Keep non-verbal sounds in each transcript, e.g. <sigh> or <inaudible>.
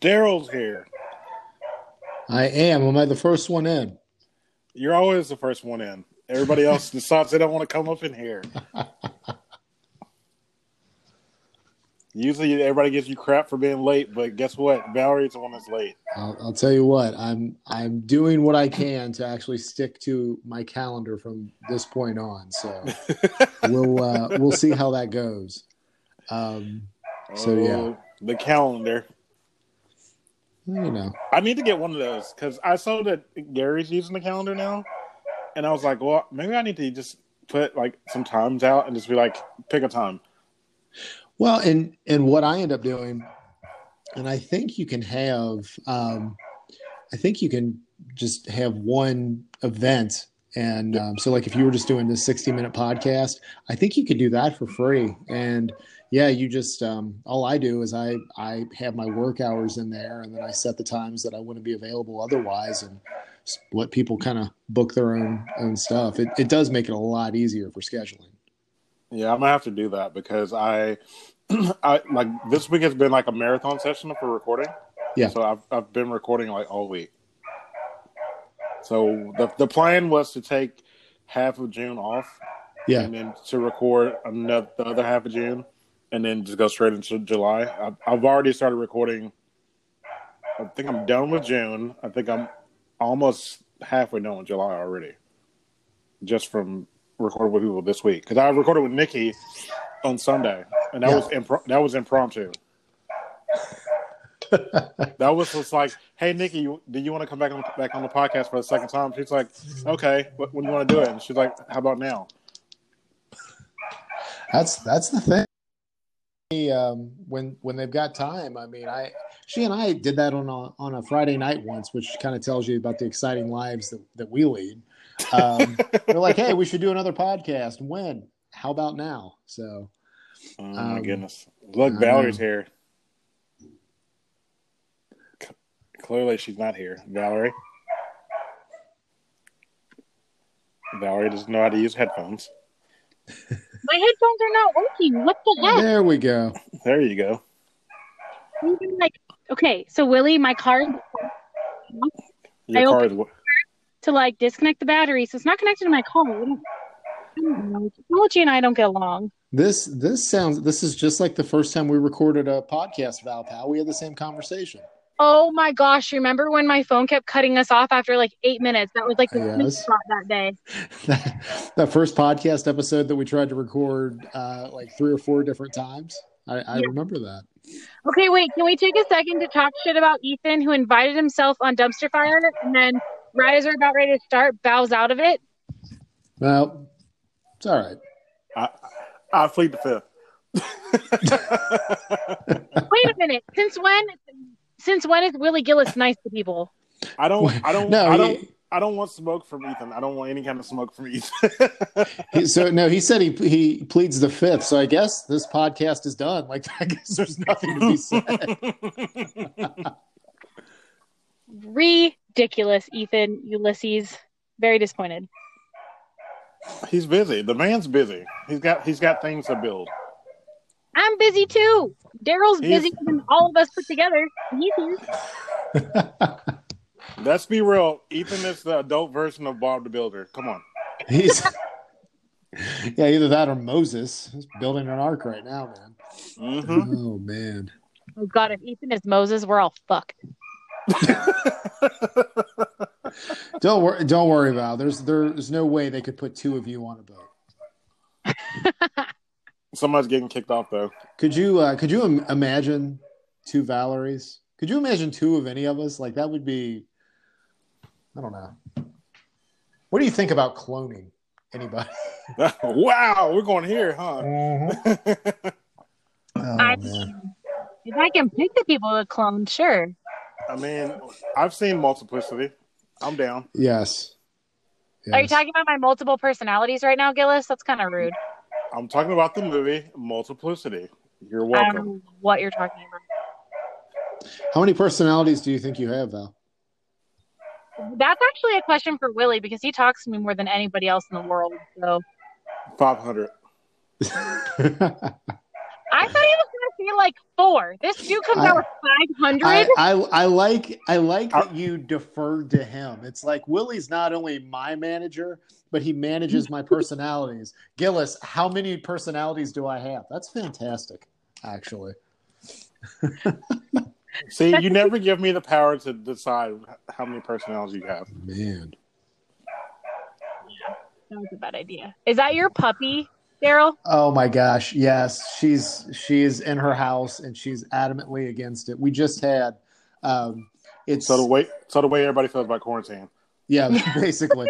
Daryl's here. I am. Am I the first one in? You're always the first one in. Everybody else <laughs> decides they don't want to come up in here. <laughs> Usually, everybody gives you crap for being late, but guess what? Valerie's the one that's late. I'll, I'll tell you what. I'm I'm doing what I can to actually stick to my calendar from this point on. So <laughs> we'll uh, we'll see how that goes. Um, so yeah, Oh, the calendar. You know, I need to get one of those because I saw that Gary's using the calendar now, and I was like, well, maybe I need to just put like some times out and just be like, pick a time. Well, and and what I end up doing, and I think you can have, um, I think you can just have one event, and um, so like if you were just doing this sixty minute podcast, I think you could do that for free. And yeah, you just um, all I do is I I have my work hours in there, and then I set the times that I wouldn't be available otherwise, and let people kind of book their own own stuff. It it does make it a lot easier for scheduling. Yeah, I'm gonna have to do that because I, <clears throat> I like this week has been like a marathon session for recording. Yeah. So I've I've been recording like all week. So the the plan was to take half of June off, Yeah. and then to record another the other half of June, and then just go straight into July. I've, I've already started recording. I think I'm done with June. I think I'm almost halfway done with July already, just from recording with people this week. Because I recorded with Nikki on Sunday, and that Yeah. was impro- that was impromptu. <laughs> that was just like, "Hey, Nikki, do you want to come back on back on the podcast for the second time?" She's like, "Okay, when do you want to do it?" And she's like, "How about now?" That's that's the thing. Um, when when they've got time, I mean, I she and I did that on a on a Friday night once, which kind of tells you about the exciting lives that that we lead. Um, <laughs> they're like, hey, we should do another podcast. When? How about now? So Oh my Um, goodness! Look, Valerie's here. C- Clearly, she's not here. Valerie. Valerie doesn't know how to use headphones. My headphones are not working. What the heck? there we go. There you go. Even like, okay, so Willie, my car Your I car opened- is. to like disconnect the battery, so it's not connected to my car. I don't know. Technology and I don't get along. This this sounds this is just like the first time we recorded a podcast, Val Pal. We had the same conversation. Oh my gosh! Remember when my phone kept cutting us off after like eight minutes? That was like the sweet Yes. spot that day. <laughs> that, that first podcast episode that we tried to record uh, like three or four different times. I, I Yeah. remember that. Okay, wait. Can we take a second to talk shit about Ethan, who invited himself on dumpster fire, and then right as we're about ready to start, bows out of it? Well, it's all right. I, I plead the fifth. <laughs> Wait a minute. Since when? Since when is Willie Gillis <laughs> nice to people? I don't. I don't. No, I don't. I don't want smoke from Ethan. I don't want any kind of smoke from Ethan. <laughs> He, so no, he said he he pleads the fifth. So I guess this podcast is done. Like <laughs> I guess there's nothing to be said. Ridiculous, Ethan Ulysses. Very disappointed. he's busy. The man's busy. He's got. He's got things to build. I'm busy too. Daryl's busy than all of us put together. He's here. <laughs> Let's be real. Ethan is the adult version of Bob the Builder. Come on. He's <laughs> yeah, either that or Moses. He's building an ark right now, man. hmm Oh man. Oh God, if Ethan is Moses, we're all fucked. <laughs> Don't worry. Don't worry, Val. There's there's no way they could put two of you on a boat. Somebody's getting kicked off though. Could you uh, could you Im- imagine two Valeries? Could you imagine two of any of us? Like that would be. I don't know. What do you think about cloning anybody? <laughs> wow, we're going here, huh? <laughs> Oh I- man. If I can pick the people to clone, sure. I mean, I've seen multiplicity. I'm down. Yes. Are you talking about my multiple personalities right now, Gillis? That's kind of rude. I'm talking about the movie Multiplicity. You're I don't welcome. know what you're talking about. How many personalities do you think you have, Val? That's actually a question for Willie because he talks to me more than anybody else in the world. So Five hundred. <laughs> I thought he was going to like four. This dude comes I- out with five hundred. I, I I like I like uh, that you deferred to him. It's like Willie's not only my manager, but he manages my personalities. Gillis, how many personalities do I have? That's fantastic, actually. <laughs> See, you never give me the power to decide how many personalities you have. Man. That was a bad idea. Is that your puppy, Daryl? Oh my gosh, yes. She's she's in her house and she's adamantly against it. We just had um it's So the way, so the way everybody feels about quarantine. Yeah, <laughs> basically,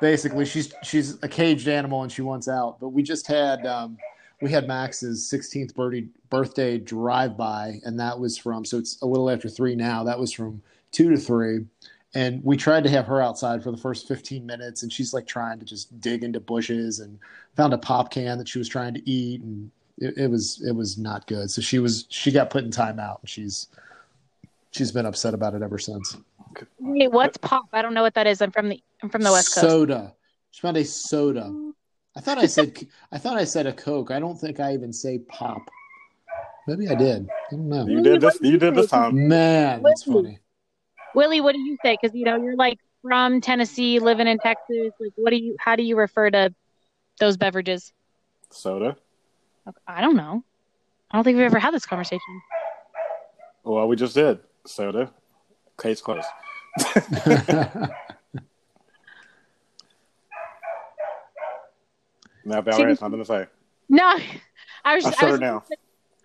basically, she's she's a caged animal and she wants out. But we just had um, we had Max's 16th birthday birthday drive by, and that was from so it's a little after three now. That was from two to three, and we tried to have her outside for the first 15 minutes, and she's like trying to just dig into bushes and found a pop can that she was trying to eat, and it, it was it was not good. So she was she got put in timeout, and she's she's been upset about it ever since. Wait, what's pop? I don't know what that is. I'm from the I'm from the West Coast. Soda. She found a soda. I thought I said I thought I said a Coke. I don't think I even say pop. Maybe I did. I don't know. You did this. You did this time. Man, that's funny. Willie, what do you say? Because you know you're like from Tennessee, living in Texas. Like, what do you? How do you refer to those beverages? Soda. I don't know. I don't think we've ever had this conversation. Well, we just did soda. Case closed. <laughs> Now Valerie has nothing to say. No, I was. I I shut her was, down.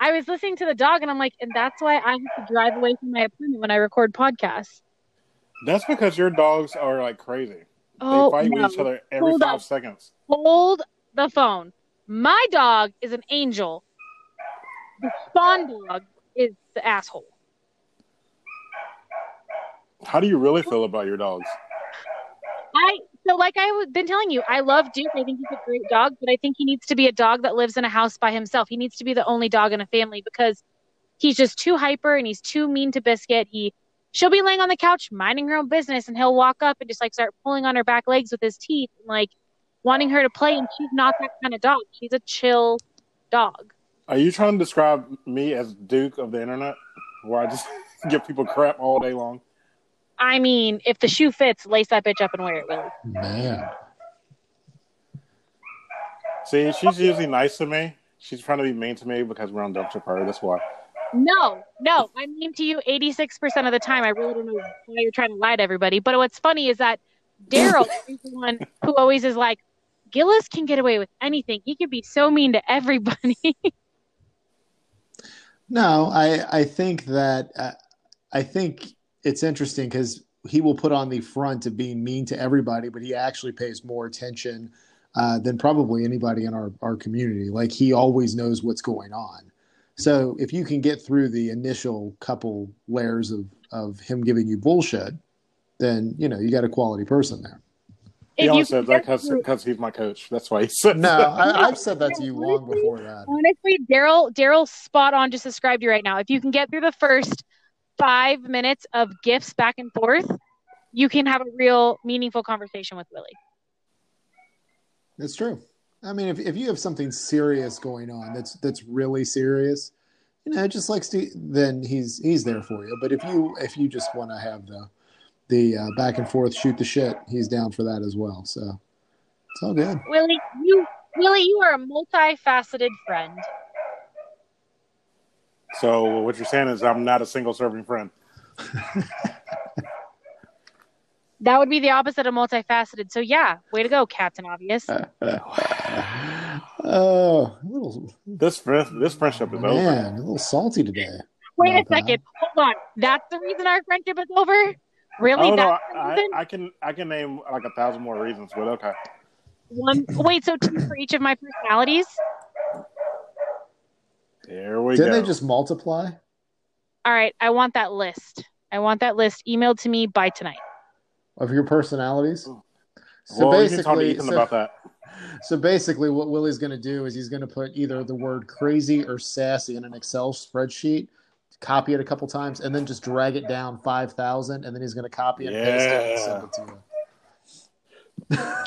I was listening to the dog, and I'm like, and that's why I have to drive away from my apartment when I record podcasts. That's because your dogs are like crazy. Oh, they fight no. with each other every Hold five up. seconds. hold the phone. My dog is an angel. The spawn dog is the asshole. How do you really feel about your dogs? I so like I've been telling you, I love Duke. I think he's a great dog, but I think he needs to be a dog that lives in a house by himself. He needs to be the only dog in a family because he's just too hyper and he's too mean to Biscuit. He she'll be laying on the couch minding her own business and he'll walk up and just like start pulling on her back legs with his teeth and like wanting her to play and she's not that kind of dog. She's a chill dog. Are you trying to describe me as Duke of the internet, where I just <laughs> give people crap all day long? I mean, if the shoe fits, lace that bitch up and wear it, Willie. Man. See, she's usually nice to me. She's trying to be mean to me because we're on dumpster fire. That's why. No, no, I mean to you 86% of the time. I really don't know why you're trying to lie to everybody. But what's funny is that Daryl is the one who always is like, Gillis can get away with anything. He can be so mean to everybody. <laughs> No, I I think that uh, I think it's interesting because he will put on the front of being mean to everybody, but he actually pays more attention uh, than probably anybody in our our community. Like he always knows what's going on. So if you can get through the initial couple layers of of him giving you bullshit, then you know you got a quality person there. He If only you says can that through- because he's my coach. That's why he said No, that. I, I've <laughs> said that to you long before that. honestly, Daryl, Daryl, spot on. Just described you right now. If you can get through the first five minutes of gifts back and forth, you can have a real meaningful conversation with Willie. That's true. I mean, if if you have something serious going on, that's that's really serious, you know, just like Steve, then he's he's there for you. But if you if you just want to have the the uh, back and forth, shoot the shit, he's down for that as well. So it's all good. Willie, you, Willie, you are a multifaceted friend. So what you're saying is I'm not a single serving friend. <laughs> That would be the opposite of multifaceted. So yeah, way to go, Captain Obvious. <laughs> Oh, a little This friend, this friendship is over. man, a little salty today. Wait a Not bad. second. Hold on. That's the reason our friendship is over? Really? Oh no, That's I. I can I can name like a thousand more reasons, but okay. One wait, so two for each of my personalities? Here we Didn't go. they just multiply? All right, I want that list. I want that list emailed to me by tonight. of your personalities. So well, you can talk to basically, Ethan so, about that. <laughs> so basically, what Willie's going to do is he's going to put either the word crazy or sassy in an Excel spreadsheet, copy it a couple times, and then just drag it down five thousand, and then he's going to copy and paste it and send it to you.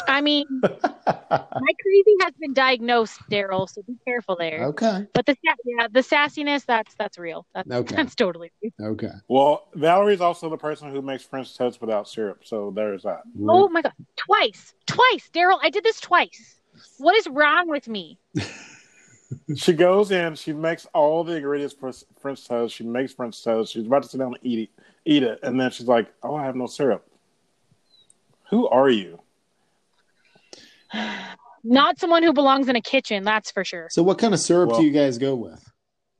I mean, <laughs> my crazy has been diagnosed, Daryl. So be careful there. okay. But the yeah, the sassiness that's that's real. That's Okay. that's totally real. Okay. Well, Valerie's also the person who makes French toast without syrup, so there's that. Oh my god, twice, twice, Daryl. I did this twice. What is wrong with me? <laughs> She goes in, she makes all the ingredients for French toast. She makes French toast. She's about to sit down and eat it, eat it, and then she's like, "Oh, I have no syrup." Who are you? Not someone who belongs in a kitchen, that's for sure. So, what kind of syrup Well- do you guys go with?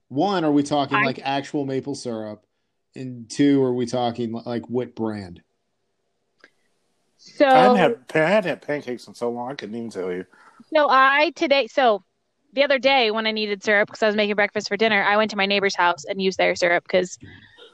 One, are we talking I- like actual maple syrup? And two, are we talking like what brand? So I hadn't had I hadn't had pancakes in so long. I couldn't even tell you. So I today, so the other day when I needed syrup because I was making breakfast for dinner, I went to my neighbor's house and used their syrup because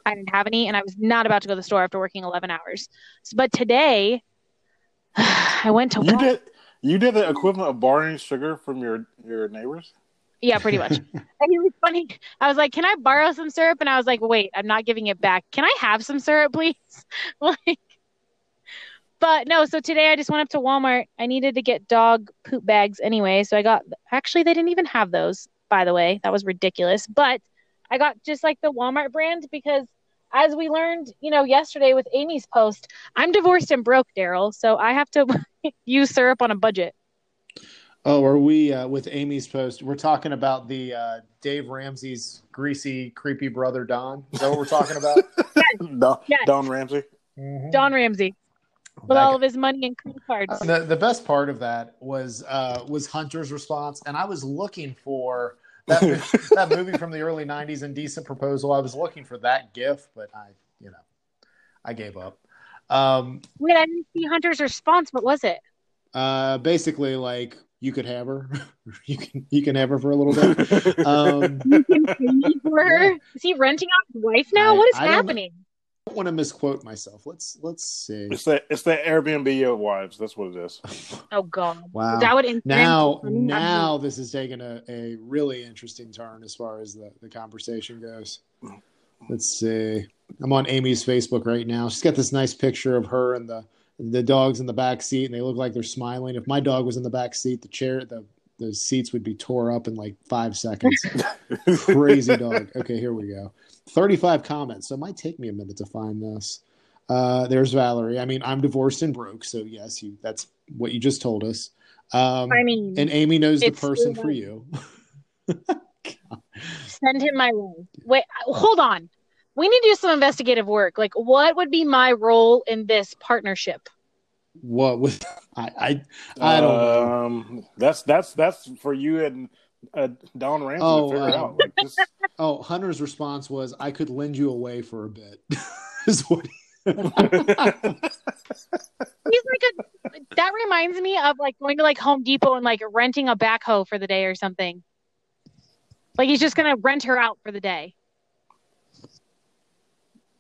I didn't have any and I was not about to go to the store after working 11 hours. So, but today <sighs> I went to You Wal- did you did the equivalent of borrowing sugar from your your neighbors. Yeah, pretty much. <laughs> and it was funny. I was like, "Can I borrow some syrup?" And I was like, "Wait, I'm not giving it back. Can I have some syrup, please?" <laughs> like, but no. So today I just went up to Walmart. I needed to get dog poop bags anyway, so I got. Actually, they didn't even have those. By the way, that was ridiculous. But I got just like the Walmart brand because, as we learned, you know, yesterday with Amy's post, I'm divorced and broke, Daryl. So I have to <laughs> use syrup on a budget. Oh, are we uh, with Amy's post? We're talking about the uh, Dave Ramsey's greasy, creepy brother Don. Is that what we're talking about? <laughs> Don, Yes. Don Ramsey. Don Ramsey with all of his money and credit cards. the the best part of that was uh, was Hunter's response, and I was looking for that <laughs> that movie from the early '90s, Indecent Proposal. I was looking for that GIF, but I, you know, I gave up. Um, Wait, I didn't see Hunter's response. What was it? uh, basically, like you could have her, <laughs> you can you can have her for a little bit. <laughs> Um, For her? Is he renting out his wife now? I- what is I don't- happening? I don't want to misquote myself. Let's let's see. It's the it's the Airbnb of wives. That's what it is. <laughs> Oh God! Wow. That would instantly- now I'm- now this is taking a, a really interesting turn as far as the, the conversation goes let's see i'm on amy's facebook right now she's got this nice picture of her and the the dogs in the back seat and they look like they're smiling if my dog was in the back seat the chair the the seats would be tore up in like five seconds <laughs> crazy dog okay here we go 35 comments so it might take me a minute to find this uh, there's valerie i mean i'm divorced and broke so yes you that's what you just told us um, I mean, and Amy knows the person for you. <laughs> send him my way. Wait, hold on. We need to do some investigative work. Like, what would be my role in this partnership? What with I I, I don't know. Um, that's that's that's for you and uh, Don Ramsey Oh, to figure um, out. Like, just, <laughs> Oh, Hunter's response was, "I could lend you away for a bit." <laughs> Is what. <laughs> He's like a. That reminds me of like going to like Home Depot and like renting a backhoe for the day or something. Like he's just gonna rent her out for the day.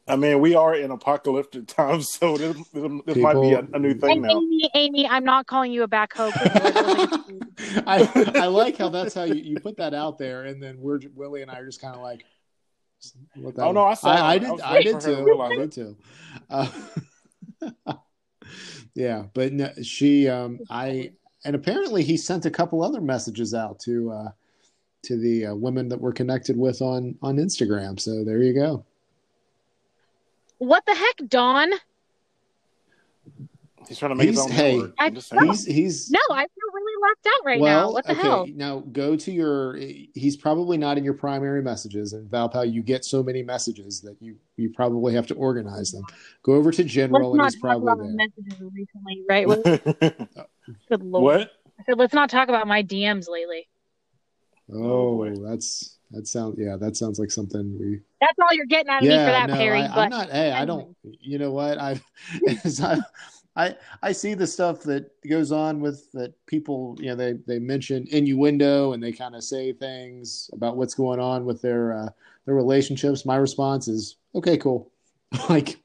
I mean, we are in apocalyptic <laughs> times, so this, this might be a, a new thing now. Amy, Amy, I'm not calling you a backhoe. please. <laughs> I I like how that's how you, you put that out there, and then we're Willie and I are just kind of like. What the Oh, no, I saw. I, I I did. was I did for to too. I did too. Uh, <laughs> yeah, but no, she, um, I, and apparently he sent a couple other messages out to, uh, to the uh, women that we're connected with on on Instagram. So there you go. What the heck, Don? He's trying to make his He's- own hey. I- I'm just. He's he's No, I feel really left out right well. now. What the okay, hell? now go to your. He's probably not in your primary messages, and Valpal, you get so many messages that you you probably have to organize them. Go over to Let's general, and not he's talk about probably my there. messages recently, right? <laughs> What- Good lord. what? I said, let's not talk about my DMs lately. Oh, oh, boy. that's that sounds yeah, that sounds like something we That's all you're getting out of me for that, no, Perry. I, but I'm not. Hey, I don't. You know what? <laughs> I, I, I see the stuff that goes on with that people. You know, they they mention innuendo and they kind of say things about what's going on with their uh, their relationships. My response is, okay, cool. <laughs> like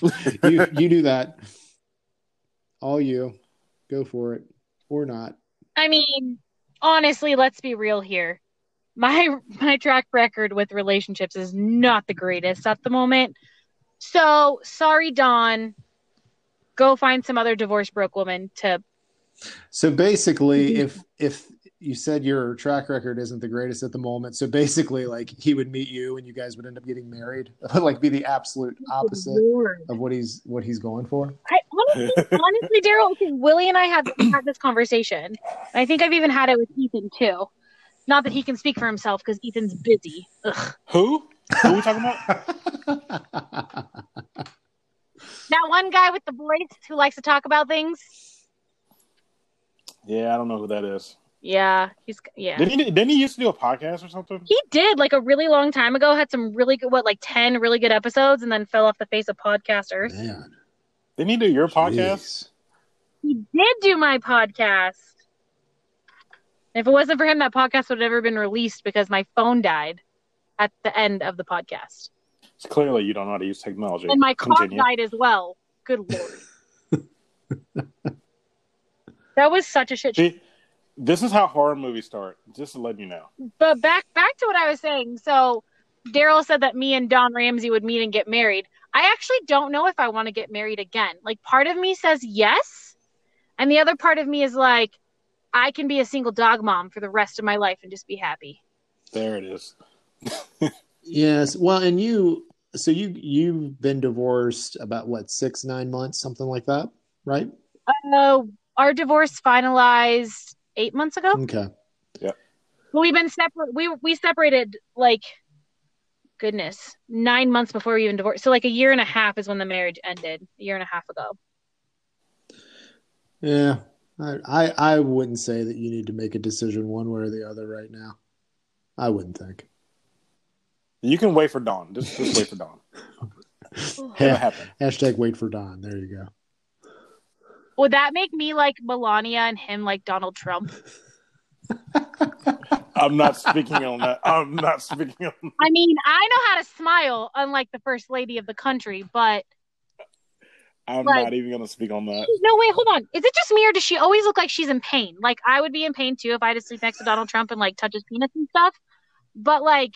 <laughs> you you do that. All you, go for it or not. I mean, honestly, let's be real here. My my track record with relationships is not the greatest at the moment. So sorry, Don. go find some other divorced broke woman to. So basically, mm-hmm. if if you said your track record isn't the greatest at the moment, so basically, like he would meet you and you guys would end up getting married, <laughs> like be the absolute oh, opposite Lord. of what he's what he's going for. I honestly, <laughs> honestly, Daryl, Willie and I have had this conversation. I think I've even had it with Ethan too. Not that he can speak for himself because Ethan's busy. Ugh. Who? Who are we talking about? <laughs> That one guy with the voice who likes to talk about things. Yeah, I don't know who that is. Yeah, he's yeah. Didn't he? Didn't he used to do a podcast or something? He did like a really long time ago. Had some really good, what like ten really good episodes, and then fell off the face of podcast earth. Man, Didn't he do your podcast? jeez. He did do my podcast. If it wasn't for him, that podcast would have never been released because my phone died at the end of the podcast, It's clearly you don't know how to use technology. and my car Continue. died as well. Good lord, <laughs> that was such a shit. See, this is how horror movies start. Just to let you know. But back back to what I was saying. So Daryl said that me and Don Ramsey would meet and get married. I actually don't know if I want to get married again. Like part of me says yes, and the other part of me is like, I can be a single dog mom for the rest of my life and just be happy. There it is. <laughs> Yes. Well, and you, so you you've been divorced about what six nine months, something like that, right? Uh, our divorce finalized eight months ago. Okay. Well, we've been separate. We we separated like, goodness, nine months before we even divorced. So like a year and a half is when the marriage ended. A year and a half ago. Yeah. I, I I wouldn't say that you need to make a decision one way or the other right now. I wouldn't think. You can wait for Don. Just, just wait for Don. It'll <laughs> Ha- hashtag wait for Don. There you go. Would that make me like Melania and him like Donald Trump? <laughs> I'm not speaking on that. I'm not speaking on. That. I mean, I know how to smile, unlike the first lady of the country, but I'm Like- not even going to speak on that. no, wait, hold on. Is it just me or does she always look like she's in pain? Like I would be in pain too if I had to sleep next to Donald Trump and like touch his penis and stuff. But like,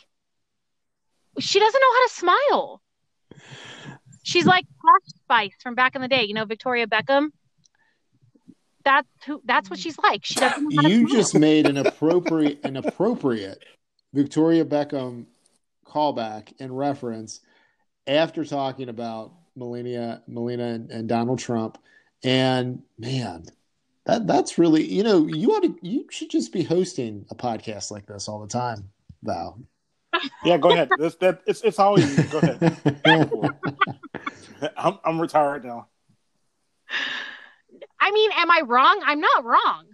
she doesn't know how to smile. She's like Posh Spice from back in the day, you know, Victoria Beckham. That's who. That's what she's like. She doesn't. Know how to You smile. just made an appropriate an appropriate Victoria Beckham callback and reference after talking about Melania, Melina, and, and Donald Trump. And man, that that's really you know you ought to you should just be hosting a podcast like this all the time, Val. Yeah, go ahead. That's, that, it's, it's all you. Go ahead. <laughs> I'm, I'm retired now. I mean, am I wrong? I'm not wrong.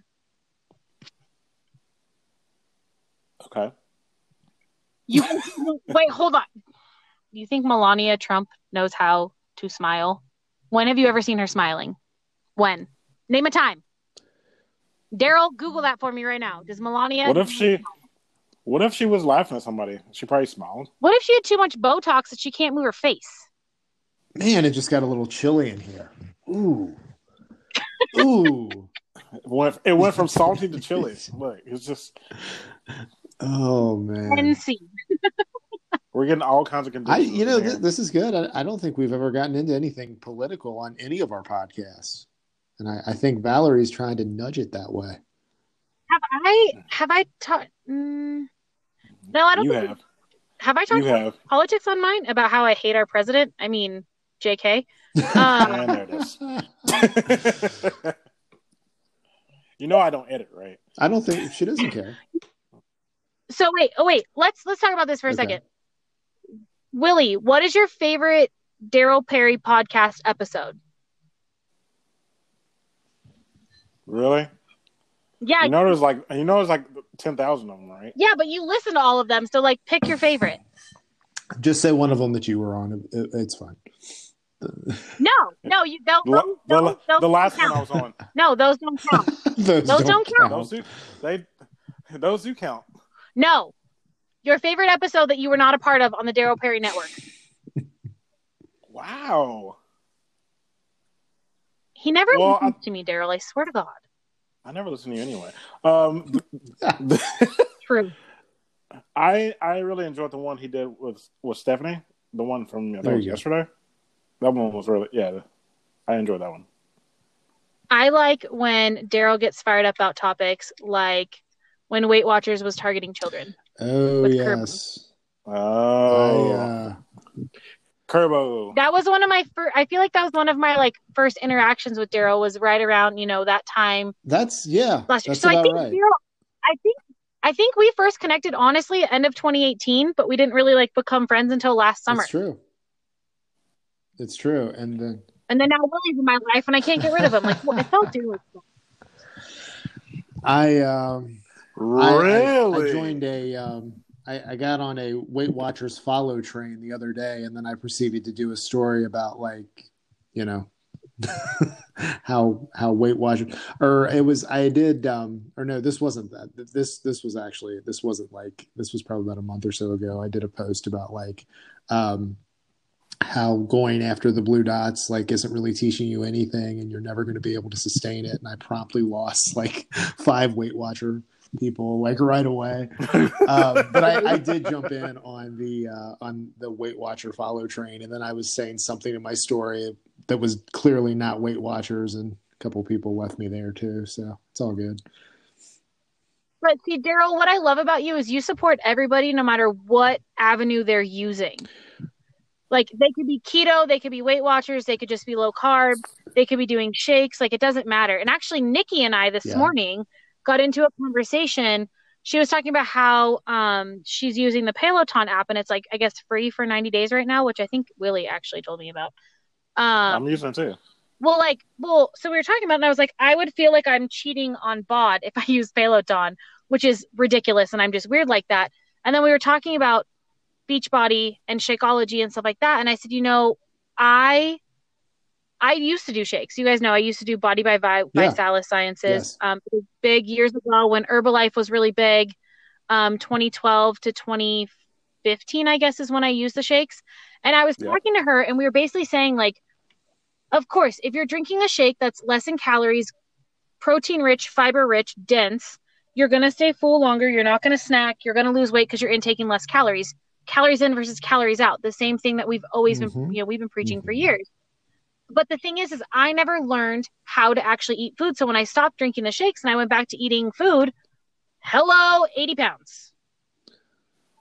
Okay. You wait, hold on. Do you think Melania Trump knows how to smile? When have you ever seen her smiling? When? Name a time. Daryl, Google that for me right now. Does Melania? What if she? What if she was laughing at somebody? She probably smiled. What if she had too much Botox that she can't move her face? Man, it just got a little chilly in here. Ooh, ooh. It went, it went from salty to chili. Look, it's just Oh man. NC. <laughs> we're getting all kinds of I, conditions. you know, in th- this is good. I, I don't think we've ever gotten into anything political on any of our podcasts, and I, I think Valerie's trying to nudge it that way. Have I have I talked? Mm, no, I don't. you think, have. have I talked have. politics on mine about how I hate our president? I mean, J.K. <laughs> Um, And there it is. <laughs> you know I don't edit, right? I don't think she doesn't care. So wait, oh wait, let's let's talk about this for a Okay. second. Willie, what is your favorite Daryl Perry podcast episode? Really? Yeah, You know there's like you know there's like ten thousand of them, right? yeah, but you listen to all of them, so like pick your favorite. Just say one of them that you were on. It, it- it's fine. No, no, you don't. The, Those, the, those, those the last don't one I was on. <laughs> No, those don't count. <laughs> those, Those don't count. Those do they those do count. No, your favorite episode that you were not a part of on the Daryl Perry Network. <laughs> Wow. He never Well, listens to me, Daryl. I swear to God. I never listen to you anyway. Um <laughs> True. I I really enjoyed the one he did with with Stephanie, the one from I think was yesterday. That one was really yeah. I enjoyed that one. I like when Daryl gets fired up about topics like when Weight Watchers was targeting children. Oh With yes. Oh, I, uh, Kurbo. That was one of my first. I feel like that was one of my like first interactions with Daryl was right around you know that time that's yeah. last year. That's So I think right. Daryl, I think I think we first connected honestly end of 2018, but we didn't really like become friends until last summer. It's true. It's true. And then And then now Willie's in my life, and I can't get rid of him. Like well, I felt Daryl. <laughs> I um I- I- Really? I, joined a um I, I got on a Weight Watchers follow train the other day and then I proceeded to do a story about like, you know, <laughs> how how Weight Watchers or it was I did um or no, this wasn't that. This this was actually this wasn't like this was probably about a month or so ago. I did a post about like um how going after the blue dots like isn't really teaching you anything and you're never going to be able to sustain it and i promptly lost <laughs> like five weight watcher people like right away um, <laughs> but I, I did jump in on the uh, on the weight watcher follow train and then i was saying something in my story that was clearly not weight watchers and a couple people left me there too so it's all good But see, Daryl, what I love about you is you support everybody no matter what avenue they're using. Like they could be keto, they could be Weight Watchers, they could just be low carb, they could be doing shakes. Like it doesn't matter. And actually, Nikki and I this Yeah. morning got into a conversation. She was talking about how um, she's using the Peloton app, and it's like I guess free for 90 days right now, which I think Willie actually told me about. Um, I'm using it too. well, like, well, so we were talking about, it and I was like, I would feel like I'm cheating on bod if I <laughs> use Peloton, which is ridiculous, and I'm just weird like that. And then we were talking about Beachbody and Shakeology and stuff like that, and I said, you know, I I used to do shakes. You guys know I used to do Body by Vi- Yeah. ViSalus Sciences. Yes. Um, big years ago when Herbalife was really big. Um, 2012 to 2015, I guess, is when I used the shakes. And I was Yeah. talking to her, and we were basically saying like of course, if you're drinking a shake that's less in calories, protein rich, fiber rich, dense, you're going to stay full longer. You're not going to snack. You're going to lose weight because you're intaking less calories. Calories in versus calories out. The same thing that we've always been, Mhm. you know, we've been preaching for Mhm. years. But the thing is, is I never learned how to actually eat food. So when I stopped drinking the shakes and I went back to eating food, hello, 80 pounds.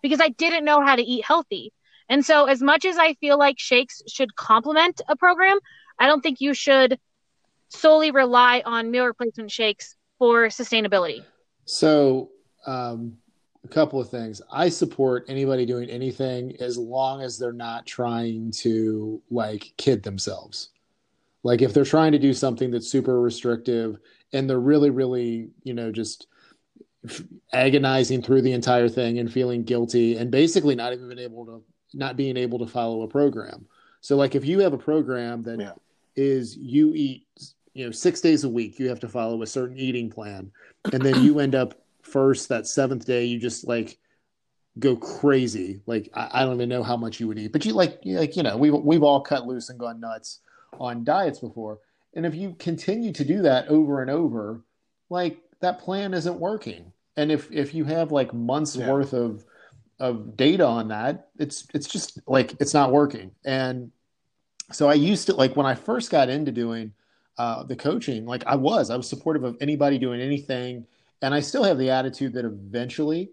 Because I didn't know how to eat healthy. And so as much as I feel like shakes should complement a program, I don't think you should solely rely on meal replacement shakes for sustainability. So, um, a couple of things. I support anybody doing anything as long as they're not trying to like kid themselves. Like if they're trying to do something that's super restrictive and they're really, really, you know, just f- agonizing through the entire thing and feeling guilty and basically not even being able to not being able to follow a program. So like if you have a program that is Yeah. you eat you know six days a week you have to follow a certain eating plan and then you end up first that seventh day you just like go crazy like I, I don't even know how much you would eat but you like like you know we've, we've all cut loose and gone nuts on diets before. And if you continue to do that over and over like that plan isn't working. And if if you have like months Yeah. worth of of data on that it's it's just like it's not working. And so i used to like when i first got into doing uh, the coaching like i was i was supportive of anybody doing anything. And i still have the attitude that eventually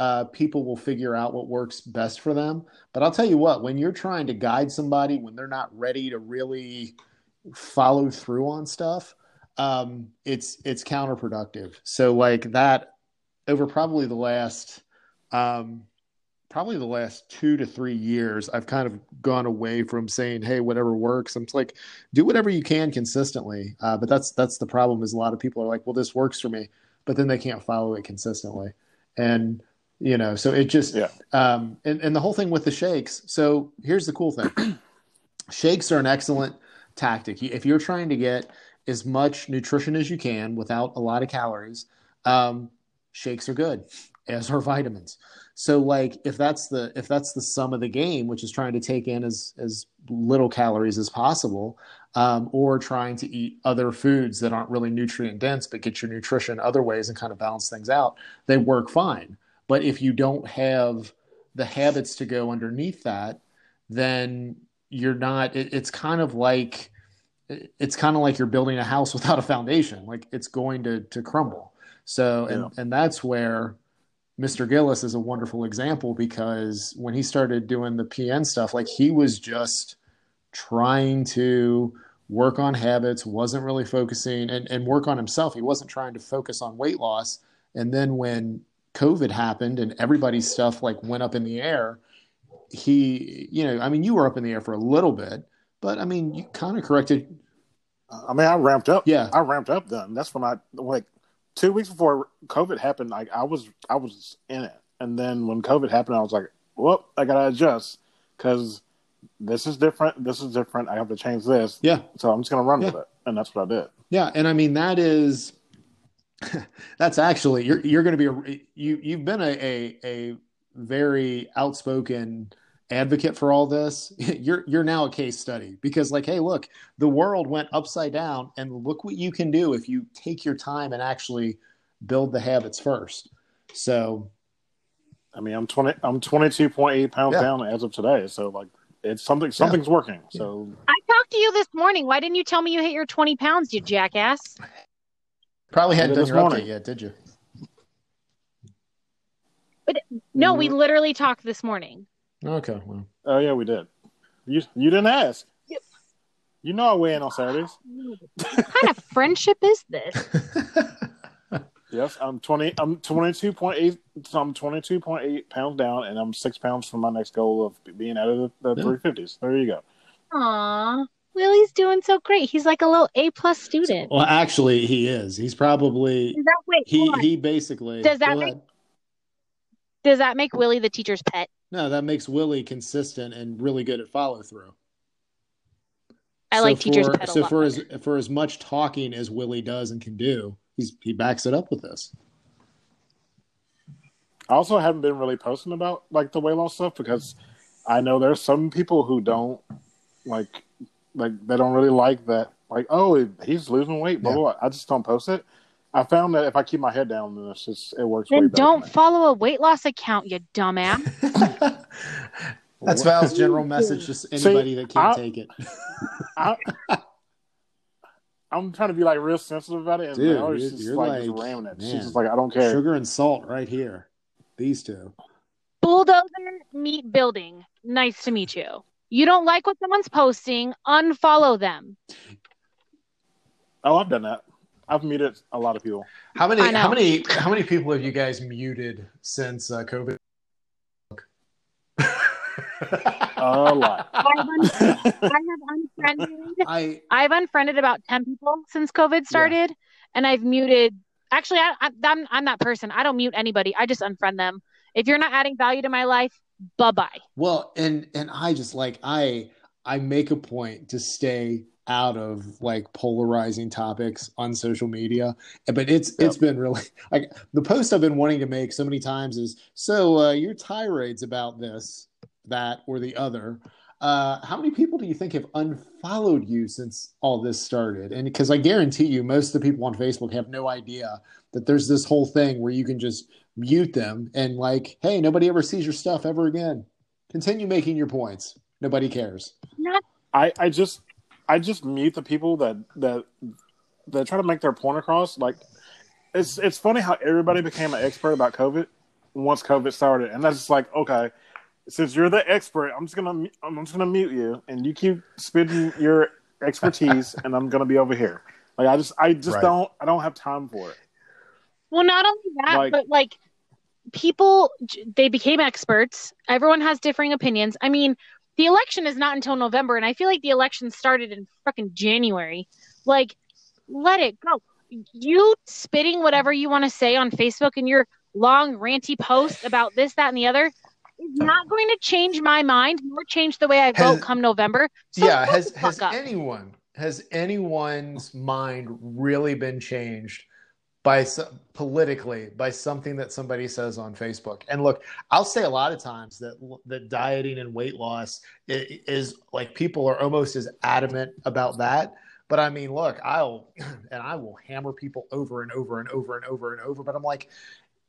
uh, people will figure out what works best for them but i'll tell you what when you're trying to guide somebody when they're not ready to really follow through on stuff um, it's it's counterproductive so like that over probably the last um, probably the last two to three years, I've kind of gone away from saying, "Hey, whatever works." I'm like, do whatever you can consistently. Uh, but that's that's the problem. Is a lot of people are like, "Well, this works for me," but then they can't follow it consistently, and you know, so it just Yeah. um, and and the whole thing with the shakes. So here's the cool thing: <clears throat> shakes are an excellent tactic. If you're trying to get as much nutrition as you can without a lot of calories, um, shakes are good, as are <laughs> vitamins. So like if that's the if that's the sum of the game, which is trying to take in as as little calories as possible, um, or trying to eat other foods that aren't really nutrient dense but get your nutrition other ways and kind of balance things out, they work fine. But if you don't have the habits to go underneath that, then you're not. It, it's kind of like it's kind of like you're building a house <laughs> without a foundation. Like it's going to to crumble. So and Yeah. and that's where Mr. Gillis is a wonderful example because when he started doing the PN stuff, like he was just trying to work on habits, wasn't really focusing and, and work on himself. He wasn't trying to focus on weight loss. And then when COVID happened and everybody's stuff like went up in the air, he, you know, I mean, you were up in the air for a little bit, but I mean, you kind of corrected. I mean, I ramped up. Yeah. I ramped up then. That's when I like two weeks before COVID happened. Like I was, I was in it, and then when COVID happened, I was like, "Well, I gotta adjust because this is different. This is different. I have to change this. Yeah. So I'm just gonna run with it, and that's what I did. Yeah. And I mean, that is, <laughs> that's actually, you're, you're going to be, a, you, you've been a, a, a very outspoken advocate for all this. <laughs> You're, you're now a case study because like, Hey, look, the world went upside down and look what you can do if you take your time and actually build the habits first. So I mean, I'm twenty. I'm twenty two point eight pounds Yeah. down as of today. So like, it's something. Something's working. So I talked to you this morning. Why didn't you tell me you hit your 20 pounds, you jackass? Probably hadn't done This your morning. update yet, did you? But No, we literally talked this morning. Okay. Well, oh yeah, we did. You you didn't ask. Yep. You know I weigh in on Saturdays. What kind of friendship is this? <laughs> Yes, I'm twenty. I'm twenty two point eight. So I'm twenty two point eight pounds down, and I'm six pounds from my next goal of being out of the, the Yeah. three fifties. There you go. Aw, Willie's doing so great. He's like a little A plus student. well, actually he is, he's probably, Does that wait? he, on. he basically, Does that make- ahead. Does that make Willie the teacher's pet? No, that makes Willie consistent and really good at follow through. I like teacher's for, pet a So lot for as for as much talking as Willie does and can do, he's he backs it up with this. I also haven't been really posting about like the weight loss stuff because I know there's some people who don't like like they don't really like that. Like, oh, he's losing weight. Blah Yeah. blah. blah. I just don't post it. I found that if I keep my head down, then it's just it works. way Then better don't follow a weight loss account, you dumbass. <laughs> That's Val's general message to anybody that can't I- take it. I, I'm trying to be like real sensitive about it, and Dude, Mallory's you're- just you're like, just like, ramming it. She's just like, I don't care. Sugar and salt right here. These two. Bulldozer meat building. Nice to meet you. You don't like what someone's posting, unfollow them. Oh, I've done that. I've muted a lot of people. How many how many how many people have you guys muted since uh, COVID? A lot. <laughs> I've, un- I have unfriended. <laughs> I I've unfriended about ten people since COVID started, and I've muted. Actually, I, I, I'm I'm that person. I don't mute anybody. I just unfriend them. If you're not adding value to my life, bye bye. Well, and and I just like I I make a point to stay out of like polarizing topics on social media, but it's it's been really <laughs> like the post I've been wanting to make so many times is so uh, your tirades about this, that, or the other. Uh, how many people do you think have unfollowed you since all this started? And because I guarantee you, most of the people on Facebook have no idea that there's this whole thing where you can just mute them and like, hey, nobody ever sees your stuff ever again. Continue making your points. Nobody cares. Not I, I just I just mute the people that that that try to make their point across. Like it's it's funny how everybody became an expert about COVID once COVID started, and that's just like okay, since you're the expert, I'm just gonna I'm just gonna mute you, and you keep spitting your expertise, <laughs> and I'm gonna be over here. Like I just I just Right. don't I don't have time for it. Well, not only that, Like- but like people, they became experts. Everyone has differing opinions. I mean, the election is not until November, and I feel like the election started in fucking January. Like, let it go. You spitting whatever you want to say on Facebook and your long ranty post about this, that, and the other is not going to change my mind nor change the way I vote Has- come November. So yeah, has has up. anyone has anyone's mind really been changed by politically by something that somebody says on Facebook? And look, I'll say a lot of times that that dieting and weight loss i- is like people are almost as adamant about that. But I mean, look, I'll <clears throat> and I will hammer people over and over and over and over and over. But I'm like,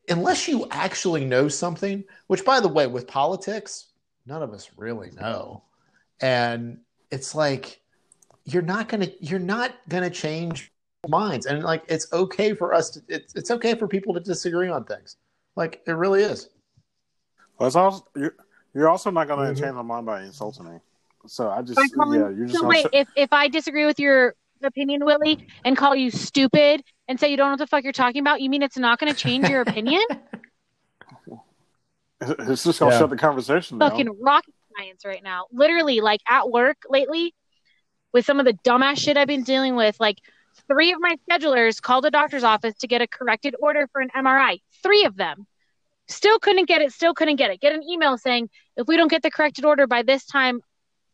unless you actually know something, which by the way, with politics, none of us really know. And it's like you're not gonna you're not gonna change minds, and like it's okay for us to it's it's okay for people to disagree on things. Like it really is. Well, it's also you're, you're also not going to Mhm. change my mind by insulting me. So I just By calling- yeah, you're just So wait, sit- if if I disagree with your opinion, Willie, and call you stupid and say you don't know what the fuck you're talking about, you mean it's not going to change your opinion? <laughs> it's just gonna Yeah. shut the conversation down. Fucking rocket science right now. Literally, like at work lately, with some of the dumbass shit I've been dealing with, like three of my schedulers called the doctor's office to get a corrected order for an MRI. Three of them. Still couldn't get it, still couldn't get it. Get an email saying, if we don't get the corrected order by this time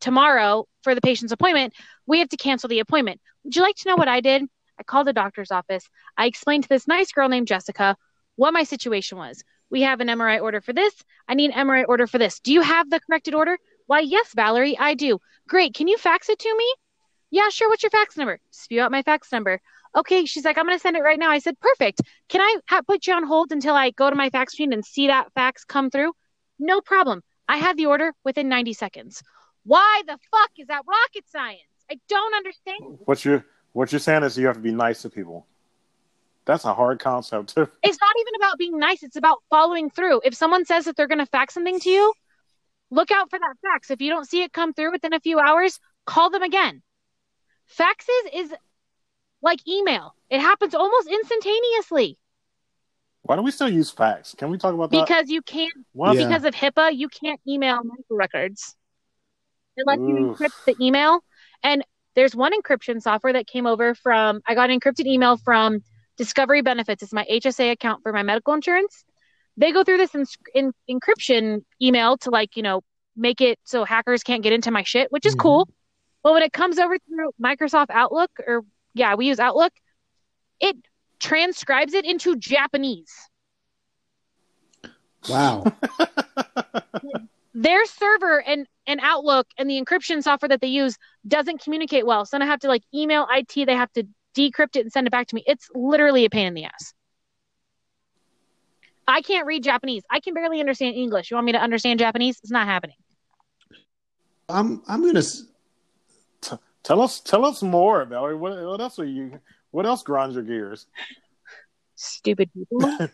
tomorrow for the patient's appointment, we have to cancel the appointment. Would you like to know what I did? I called the doctor's office. I explained to this nice girl named Jessica what my situation was. We have an MRI order for this. I need an MRI order for this. Do you have the corrected order? Why, yes, Valerie, I do. Great. Can you fax it to me? Yeah, sure. What's your fax number? Spew out my fax number. Okay. She's like, I'm going to send it right now. I said, perfect. Can I ha- put you on hold until I go to my fax machine and see that fax come through? No problem. I had the order within 90 seconds. Why the fuck is that rocket science? I don't understand. what you what you're saying is you have to be nice to people. That's a hard concept. It's not even about being nice. It's about following through. If someone says that they're going to fax something to you, look out for that fax. If you don't see it come through within a few hours, call them again. Faxes is like email. It happens almost instantaneously Why do we still use fax? Can we talk about that? because you can't? Yeah. because of HIPAA, you can't email medical records. Unless lets you encrypt the email. And there's one encryption software that came over from, I got an encrypted email from Discovery Benefits. It's my HSA account for my medical insurance. They go through this in, in, encryption email to, like, you know, make it so hackers can't get into my shit, which is Mhm. cool. But when it comes over through Microsoft Outlook, or yeah, we use Outlook, it transcribes it into Japanese. Wow. <laughs> their server and, and Outlook and the encryption software that they use doesn't communicate well. So then I have to like email IT, they have to decrypt it and send it back to me. It's literally a pain in the ass. I can't read Japanese. I can barely understand English. You want me to understand Japanese? It's not happening. I'm I'm gonna s- Tell us tell us more, Valerie. What, what else are you what else grinds your gears? Stupid people. <laughs>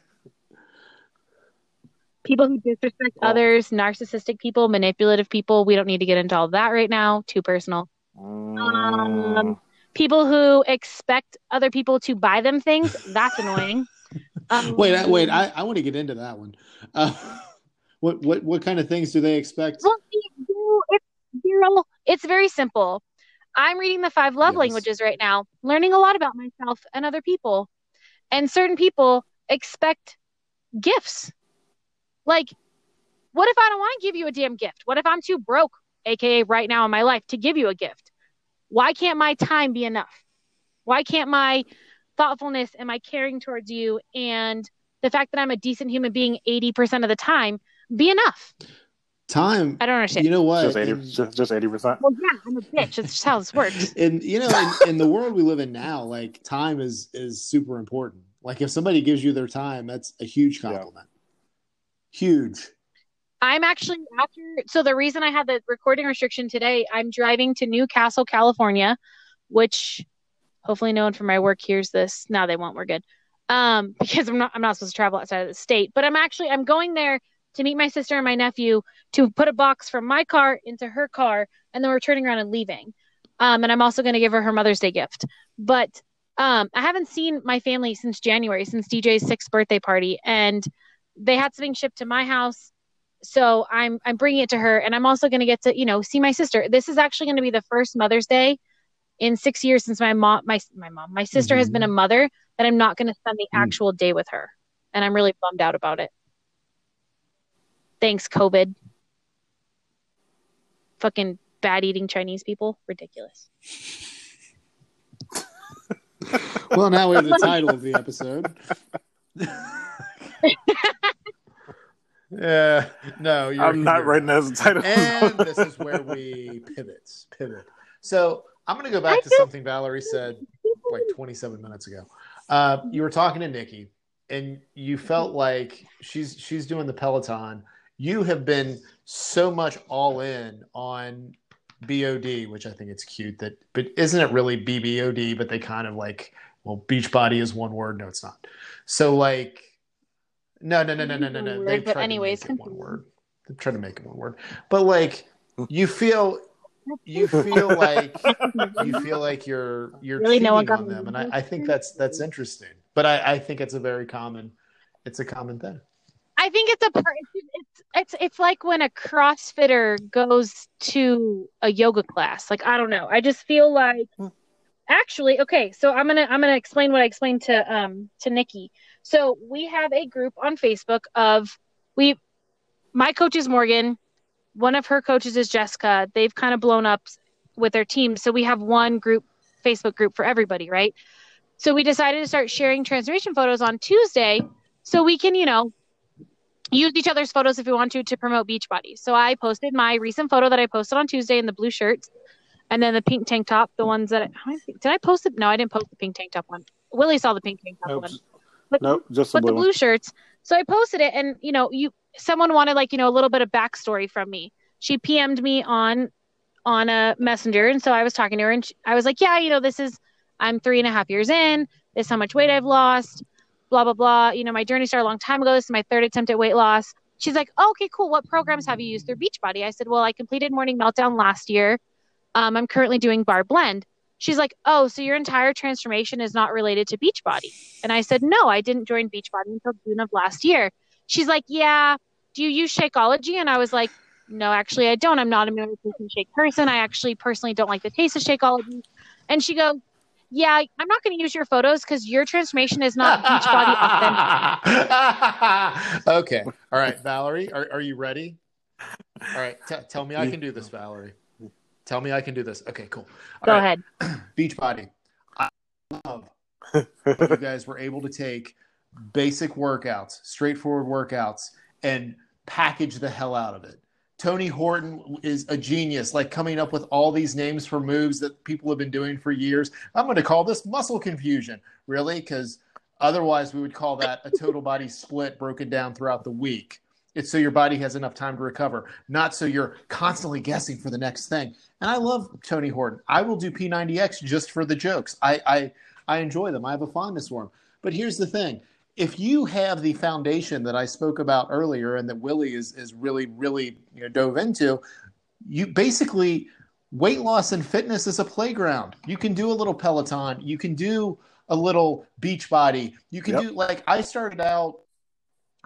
people who disrespect Oh. others, narcissistic people, manipulative people. We don't need to get into all that right now. Too personal. Mm, Um, people who expect other people to buy them things. That's annoying. <laughs> Um, wait I, wait I, I want to get into that one. Uh, <laughs> what what what kind of things do they expect? Well, it's it's very simple. I'm reading the five love Yes. languages right now, learning a lot about myself and other people. And certain people expect gifts. Like, what if I don't want to give you a damn gift? What if I'm too broke, aka right now in my life, to give you a gift? Why can't my time be enough? Why can't my thoughtfulness and my caring towards you and the fact that I'm a decent human being 80% of the time be enough? Time. I don't understand. You know what? just eighty In- just just eighty percent. Well, yeah, I'm a bitch. That's just how this works. <laughs> and you know in, in the world we live in now like time is is super important like if somebody gives you their time that's a huge Yeah. compliment huge I'm actually after. So the reason I had the recording restriction today, I'm driving to Newcastle, California, which hopefully no one from my work hears this. Now they won't. We're good. Um, <laughs> because I'm not. I'm not supposed to travel outside of the state. But I'm actually. I'm going there to meet my sister and my nephew to put a box from my car into her car, and then we're turning around and leaving. Um, and I'm also going to give her her Mother's Day gift. But um, I haven't seen my family since January, since DJ's sixth birthday party, and they had something shipped to my house so i'm i'm bringing it to her and i'm also going to get to you know see my sister this is actually going to be the first mother's day in six years since my mom my my mom my sister has been a mother that i'm not going to spend the Mm. actual day with her and i'm really bummed out about it thanks covid. Fucking bad eating chinese people. Ridiculous. Well now we have the <laughs> title of the episode. Yeah. No you're, I'm not you're- writing that as a title. and this is where we <laughs> pivot pivot. So i'm going to go back I to something valerie said like 27 minutes ago. Uh, you were talking to nikki and you felt like she's she's doing the peloton you have been so much all in on BOD, which I think it's cute that, but isn't it really BBOD? But they kind of like, well, Beachbody is one word. No, it's not. So like, no, no, no, no, no, no, no. They but tried anyways, to make it one word. They tried to make it one word, but like, you feel, you feel <laughs> like you feel like you're you're Really, no one cheating got on them, and I, I think that's that's interesting. But I, I think it's a very common, it's a common thing. I think it's a it's, it's it's it's like when a CrossFitter goes to a yoga class. Like I don't know. I just feel like actually okay. So I'm gonna I'm gonna explain what I explained to um to Nikki. So we have a group on Facebook of we my coach is Morgan. One of her coaches is Jessica. They've kind of blown up with their team. So we have one group Facebook group for everybody, right? So we decided to start sharing transformation photos on Tuesday so we can, you know, use each other's photos if we want to to promote Beachbody. So I posted my recent photo that I posted on Tuesday in the blue shirts, and then the pink tank top. The ones that I, did I post it? No, I didn't post the pink tank top one. Willie saw the pink tank top Nope. one. But, Nope, just the but the blue one. shirts. So I posted it, and you know, you someone wanted like you know a little bit of backstory from me. She PM'd me on on a messenger, and so I was talking to her, and she, I was like, yeah, you know, this is I'm three and a half years in. This is how much weight I've lost. Blah blah blah. You know, my journey started a long time ago. This is my third attempt at weight loss. She's like, oh, okay, cool. What programs have you used through Beachbody? I said, well, I completed Morning Meltdown last year. Um, I'm currently doing Barre Blend. She's like, oh, so your entire transformation is not related to Beachbody. And I said, no, I didn't join Beachbody until June of last year. She's like, yeah, do you use Shakeology? And I was like, no, actually, I don't. I'm not a nutrition shake person. I actually personally don't like the taste of Shakeology. And she goes, yeah, I'm not going to use your photos because your transformation is not Beachbody authentic. <laughs> okay. All right, Valerie, are, are you ready? All right. T- tell me I can do this, Valerie. Tell me I can do this. Okay, cool. All Go right, ahead. <clears throat> Beachbody. I love you guys were able to take basic workouts, straightforward workouts, and package the hell out of it. Tony Horton is a genius, like coming up with all these names for moves that people have been doing for years. I'm going to call this muscle confusion, really, because otherwise we would call that a total body split broken down throughout the week. It's so your body has enough time to recover, not so you're constantly guessing for the next thing. And I love Tony Horton. I will do P90X just for the jokes. I, I, I enjoy them. I have a fondness for them. But here's the thing if you have the foundation that I spoke about earlier and that Willie is, is really, really you know, dove into, you basically weight loss and fitness is a playground. You can do a little Peloton, you can do a little beach body, you can Yep. do like I started out.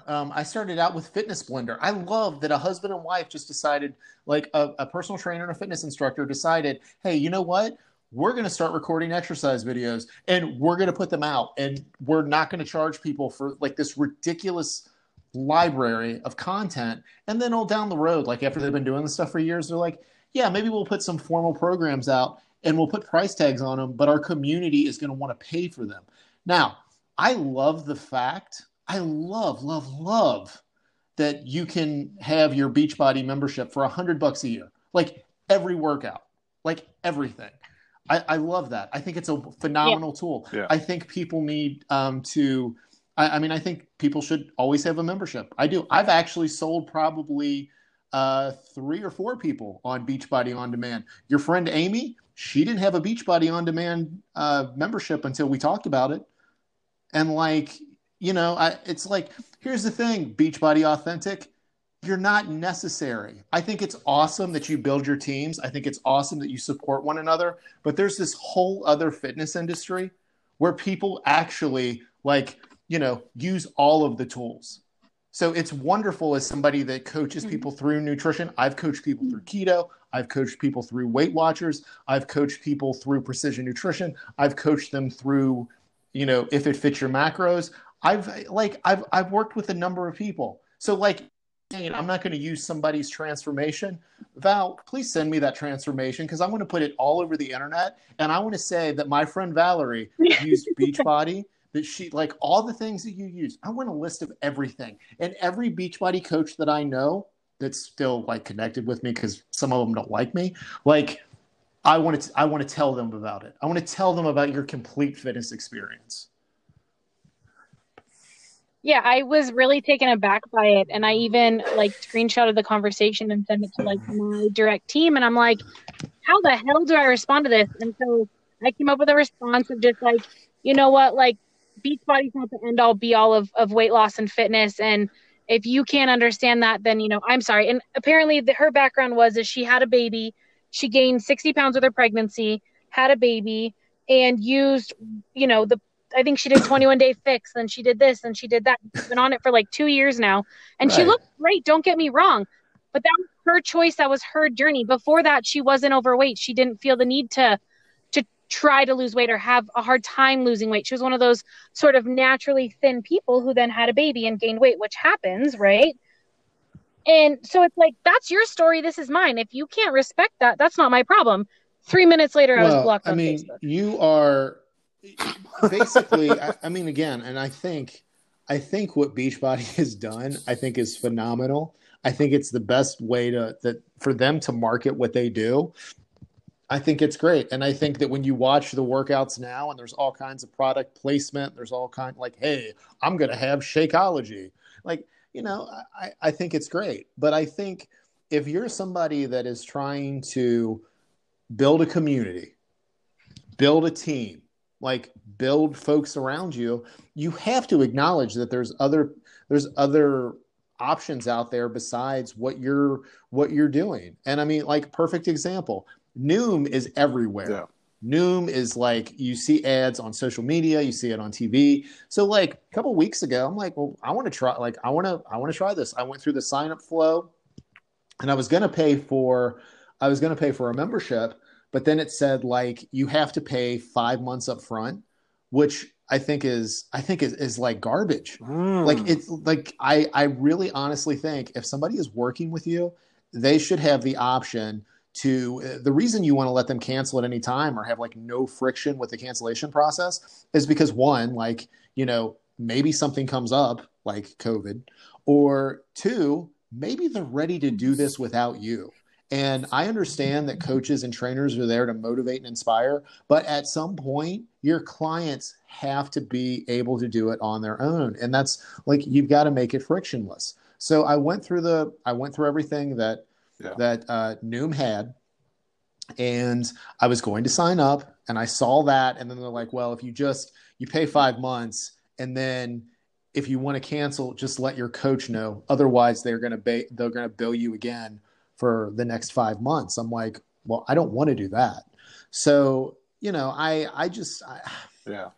Um, I started out with Fitness Blender. I love that a husband and wife just decided, like a, a personal trainer and a fitness instructor decided, hey, you know what? We're going to start recording exercise videos and we're going to put them out and we're not going to charge people for like this ridiculous library of content. And then all down the road like after they've been doing this stuff for years they're like yeah maybe we'll put some formal programs out and we'll put price tags on them but our community is going to want to pay for them. Now i love the fact i love love love that you can have your beachbody membership for a hundred bucks a year like every workout like everything I, I love that. I think it's a phenomenal tool. Yeah. I think people need um, to. I, I mean, I think people should always have a membership. I do. I've actually sold probably uh, three or four people on Beachbody on Demand. Your friend Amy, she didn't have a Beachbody on Demand uh, membership until we talked about it. And like, you know, I, it's like, here's the thing, Beachbody Authentic you're not necessary. I think it's awesome that you build your teams. I think it's awesome that you support one another. But there's this whole other fitness industry where people actually like, you know, use all of the tools. So it's wonderful as somebody that coaches mm-hmm. people through nutrition. I've coached people through keto. I've coached people through Weight Watchers. I've coached people through precision nutrition. I've coached them through, you know, if it fits your macros. I've like I've I've worked with a number of people. So like saying I'm not going to use somebody's transformation, Val, please send me that transformation because I want to put it all over the internet. And I want to say that my friend Valerie <laughs> used Beachbody, that she, like all the things that you use, I want a list of everything. And every Beachbody coach that I know that's still like connected with me because some of them don't like me, like, I want to, I want to tell them about it. I want to tell them about your complete fitness experience. Yeah, I was really taken aback by it, and I even like screenshotted the conversation and sent it to like my direct team, and I'm like, how the hell do I respond to this? And so I came up with a response of just like, you know what, like Beachbody's not the end all be all of, of weight loss and fitness. And if you can't understand that, then, you know, I'm sorry. And apparently the, her background was, is she had a baby. She gained 60 pounds with her pregnancy, had a baby and used, you know, the, I think she did 21 day fix, then she did this and she did that. She's been on it for like two years now. And right. she looked great. Don't get me wrong. But that was her choice. That was her journey. Before that, she wasn't overweight. She didn't feel the need to to try to lose weight or have a hard time losing weight. She was one of those sort of naturally thin people who then had a baby and gained weight, which happens, right? And so it's like, that's your story. This is mine. If you can't respect that, that's not my problem. Three minutes later, well, I was blocked. I mean, Facebook. you are basically, I, I mean, again, and I think, I think what Beachbody <laughs> has done, I think is phenomenal. I think it's the best way to that for them to market what they do I think it's great. And I think that when you watch the workouts now and there's all kinds of product placement, there's all kind like, hey, I'm gonna have Shakeology. Like, you know, I, I think it's great. But I think if you're somebody that is trying to build a community, build a team, like build folks around you, you have to acknowledge that there's other there's other options out there besides what you're what you're doing. And I mean, like perfect example. Noom is everywhere. Yeah. Noom is like you see ads on social media, you see it on TV. So like a couple weeks ago, I'm like, well, I want to try. Like I want to, I want to try this. I went through the sign up flow, and I was gonna pay for, I was gonna pay for a membership, but then it said like you have to pay five months up front, which I think is I think is, is like garbage. Mm. Like it's like I I really honestly think if somebody is working with you, they should have the option to uh, the reason you want to let them cancel at any time or have like no friction with the cancellation process is because one like you know maybe something comes up like covid or two maybe they're ready to do this without you and i understand that coaches and trainers are there to motivate and inspire but at some point your clients have to be able to do it on their own and that's like you've got to make it frictionless so i went through the i went through everything that yeah. that uh, Noom had. And I was going to sign up and I saw that. And then they're like, well, if you just, you pay five months and then if you want to cancel, just let your coach know. Otherwise they're going to, ba- they're going to bill you again for the next five months. I'm like, well, I don't want to do that. So, you know, I, I just, I, yeah,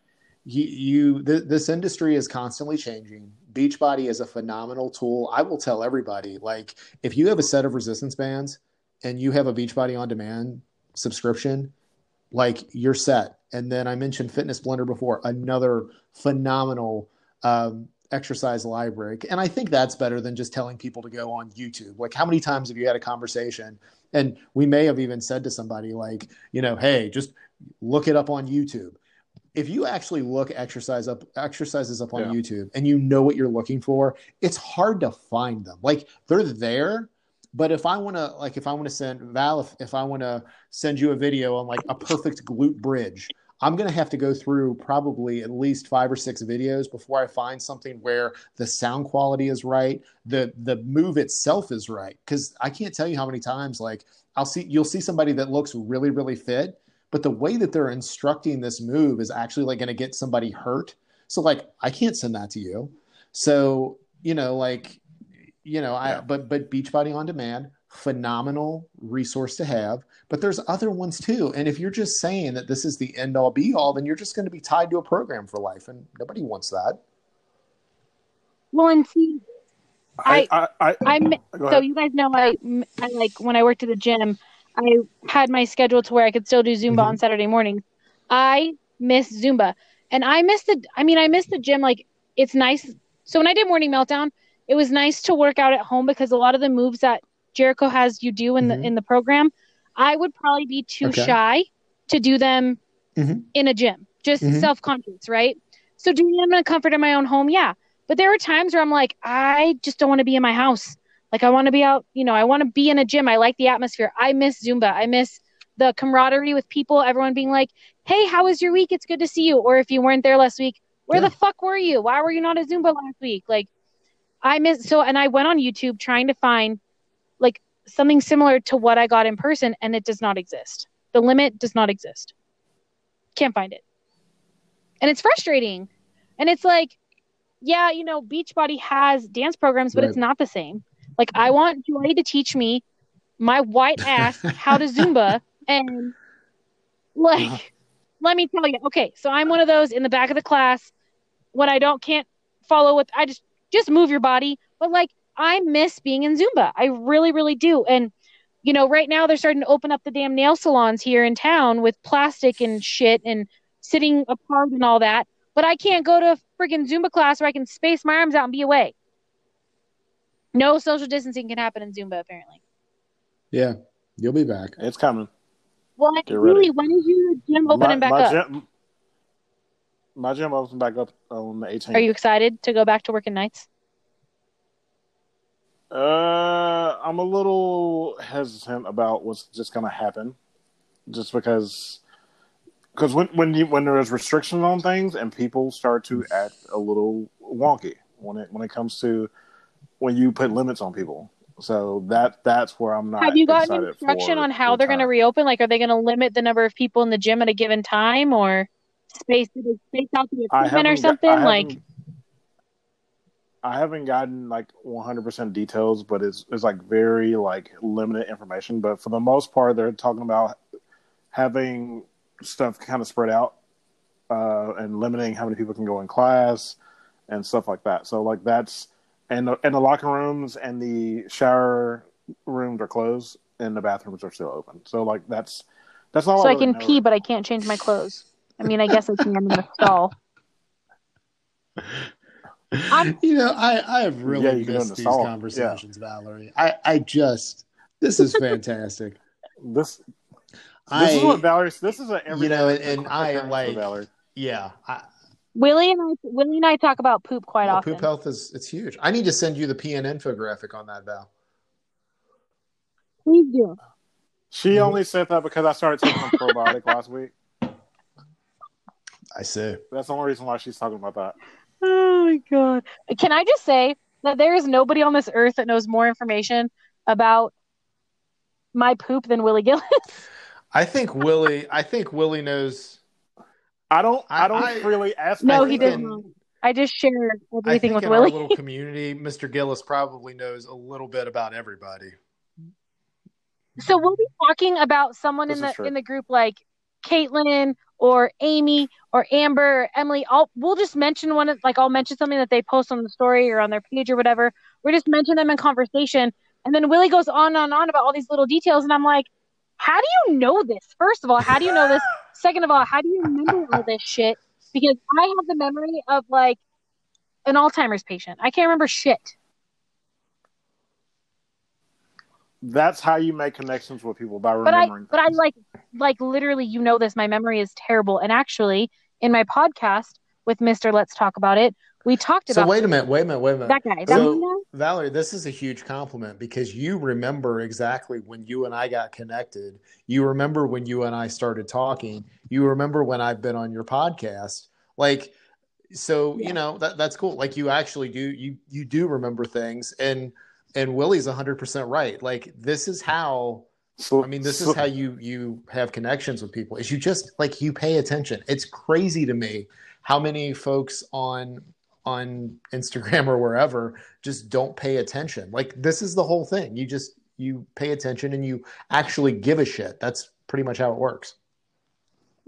you, you th- this industry is constantly changing. Beachbody is a phenomenal tool. I will tell everybody, like, if you have a set of resistance bands and you have a Beachbody on demand subscription, like you're set. And then I mentioned Fitness Blender before, another phenomenal um, exercise library. And I think that's better than just telling people to go on YouTube. Like, how many times have you had a conversation? And we may have even said to somebody, like, you know, hey, just look it up on YouTube if you actually look exercise up exercises up on yeah. YouTube and you know what you're looking for, it's hard to find them. Like they're there, but if I want to like if I want to send Val if, if I want to send you a video on like a perfect glute bridge, I'm going to have to go through probably at least 5 or 6 videos before I find something where the sound quality is right, the the move itself is right. Cuz I can't tell you how many times like I'll see you'll see somebody that looks really really fit but the way that they're instructing this move is actually like going to get somebody hurt. So like i can't send that to you. So you know like you know i but but beachbody on demand phenomenal resource to have but there's other ones too and if you're just saying that this is the end all be all then you're just going to be tied to a program for life and nobody wants that well and see I, I, I, I am so you guys know I, I like when I worked at the gym I had my schedule to where I could still do Zumba mm-hmm. on Saturday mornings. I miss Zumba. And I miss the I mean I miss the gym like it's nice. So when I did morning meltdown, it was nice to work out at home because a lot of the moves that Jericho has you do in mm-hmm. the in the program, I would probably be too okay. shy to do them mm-hmm. in a gym. Just mm-hmm. self-confidence, right? So doing them in a comfort in my own home, yeah. But there were times where I'm like, I just don't want to be in my house. Like I want to be out, you know, I want to be in a gym. I like the atmosphere. I miss Zumba. I miss the camaraderie with people, everyone being like, "Hey, how was your week? It's good to see you." Or if you weren't there last week, "Where yeah. the fuck were you? Why were you not at Zumba last week?" Like I miss so and I went on YouTube trying to find something similar to what I got in person, and it does not exist. The limit does not exist. Can't find it. And it's frustrating. And it's like, yeah, you know, Beachbody has dance programs, but Right. it's not the same. Like, I want Joy to teach me my white ass how to Zumba. <laughs> And, like, uh-huh. let me tell you, okay, so I'm one of those in the back of the class when I don't can't follow what I just just move your body. But like I miss being in Zumba. I really, really do. And you know, right now they're starting to open up the damn nail salons here in town with plastic and shit and sitting apart and all that. But I can't go to a freaking Zumba class where I can space my arms out and be away. No social distancing can happen in Zumba, apparently. Yeah, you'll be back. It's coming. Well, Get ready. really, when is your gym opening my, back my up? Gym, my gym opens back up on the 18th. Are you excited to go back to working nights? Uh, I'm a little hesitant about what's just going to happen, just because, because when when you when there's restrictions on things and people start to act a little wonky when it when it comes to when you put limits on people. So that that's where I'm not. Have you gotten instruction on how they're going to reopen? Like, are they going to limit the number of people in the gym at a given time, or space space out the equipment or haven't got- something? Like, I haven't gotten like 100% details, but it's it's like very like limited information. But for the most part, they're talking about having stuff kind of spread out uh, and limiting how many people can go in class and stuff like that. So like that's and the, and the locker rooms and the shower rooms are closed and the bathrooms are still open. So like that's that's all. so I really can know. pee, but I can't change my clothes. I mean, I guess I can in the stall. <laughs> I'm- <laughs> You know, I I have really Yeah, missed go in the these stall. conversations, Valerie. I I just this is fantastic. <laughs> This this I is what Valerie. This is a everyday you know, and, and I occurrence like Valerie. yeah. I, Willie and I, Willie and I talk about poop quite well, often. poop health is it's huge. I need to send you the PN infographic on that, Val. Please do. She Mhm. only said that because I started taking probiotic last week. I see. That's the only reason why she's talking about that. Oh my god! Can I just say that there is nobody on this earth that knows more information about my poop than Willie Gillis? <laughs> I think Willie. I think Willie knows. I don't. I, I- don't I- really ask. no, he think does in- not. I just share I everything think with in Willie. our little <laughs> community, Mr. Gillis probably knows a little bit about everybody. So we'll be talking about someone This in the true. in the group like Caitlin or Amy or Amber or Emily. I'll we'll just mention one of like I'll mention something that they post on the story or on their page or whatever. We're just mention them in conversation. And then Willie goes on and on about all these little details and I'm like, How do you know this? First of all, how do you know this? <laughs> Second of all, how do you remember all this shit? Because I have the memory of like an Alzheimer's patient. I can't remember shit. That's how you make connections with people by remembering. but I remembering. but I like like literally you know this my memory is terrible and actually in my podcast with Mr. Let's Talk About It we talked about. So wait a minute. Wait a minute. Wait a minute. that guy that So- guy? Valerie, this is a huge compliment because you remember exactly when you and I got connected. You remember when you and I started talking. You remember when I've been on your podcast. Like, so you know that that's cool. Like, you actually do you you do remember things, and and Willie's hundred percent right. Like, this is how So, I mean, this so- is how you you have connections with people. Is you just like you pay attention. It's crazy to me how many folks on on Instagram or wherever just don't pay attention. Like this is the whole thing. You just you pay attention and you actually give a shit. That's pretty much how it works.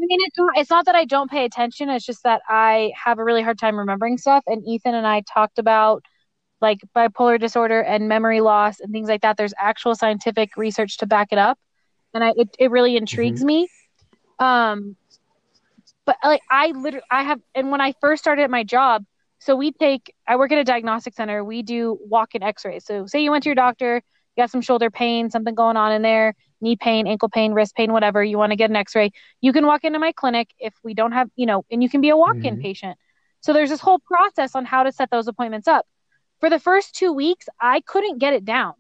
I mean it's not it's not that I don't pay attention it's just that I have a really hard time remembering stuff and Ethan and I talked about like bipolar disorder and memory loss and things like that there's actual scientific research to back it up. And I it, it really intrigues me. Um but like I literally I have and when I first started at my job so we take I work at a diagnostic center. We do walk-in x-rays. So say you went to your doctor you got some shoulder pain something going on in there knee pain ankle pain wrist pain whatever you want to get an x-ray you can walk into my clinic if we don't have you know and you can be a walk-in Mhm. patient. So there's this whole process on how to set those appointments up for the first two weeks i couldn't get it down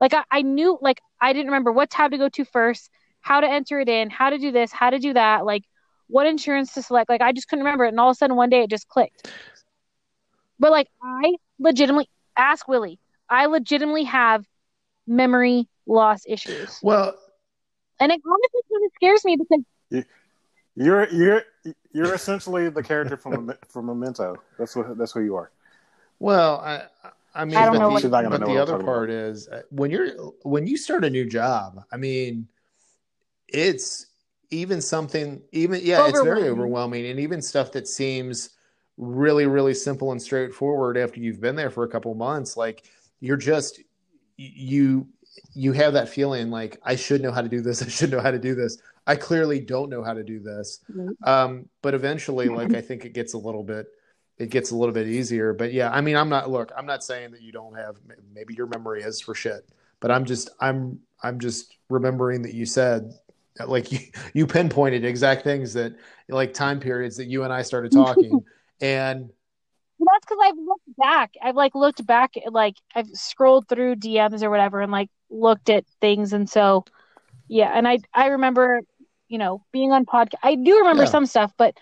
like I, I knew like i didn't remember what tab to go to first how to enter it in how to do this how to do that like what insurance to select like i just couldn't remember it and all of a sudden one day it just clicked but like i legitimately ask willie i legitimately have memory loss issues. Well, And it honestly kind of scares me because You're you're you're essentially the character from from Memento. That's what that's who you are. Well, I I mean, I don't but know the, what- She's not gonna but know the other talking part is uh, when you're when you start a new job. I mean, it's even something even yeah, it's very Overwhelming. overwhelming, and even stuff that seems really really simple and straightforward after you've been there for a couple months, like you're just you you have that feeling like I should know how to do this. <laughs> I should know how to do this. I clearly don't know how to do this. Um, but eventually, <laughs> like I think it gets a little bit, it gets a little bit easier. But yeah, I mean, I'm not. Look, I'm not saying that you don't have. Maybe your memory is for shit. But I'm just, I'm, I'm just remembering that you said, like <laughs> you, you pinpointed exact things that, like time periods that you and I started <laughs> talking, and that's because I've looked back. I've like looked back, like I've scrolled through DMs or whatever, and like looked at things, and so yeah. And I I remember, you know, being on podcast. I do remember Yeah. some stuff, but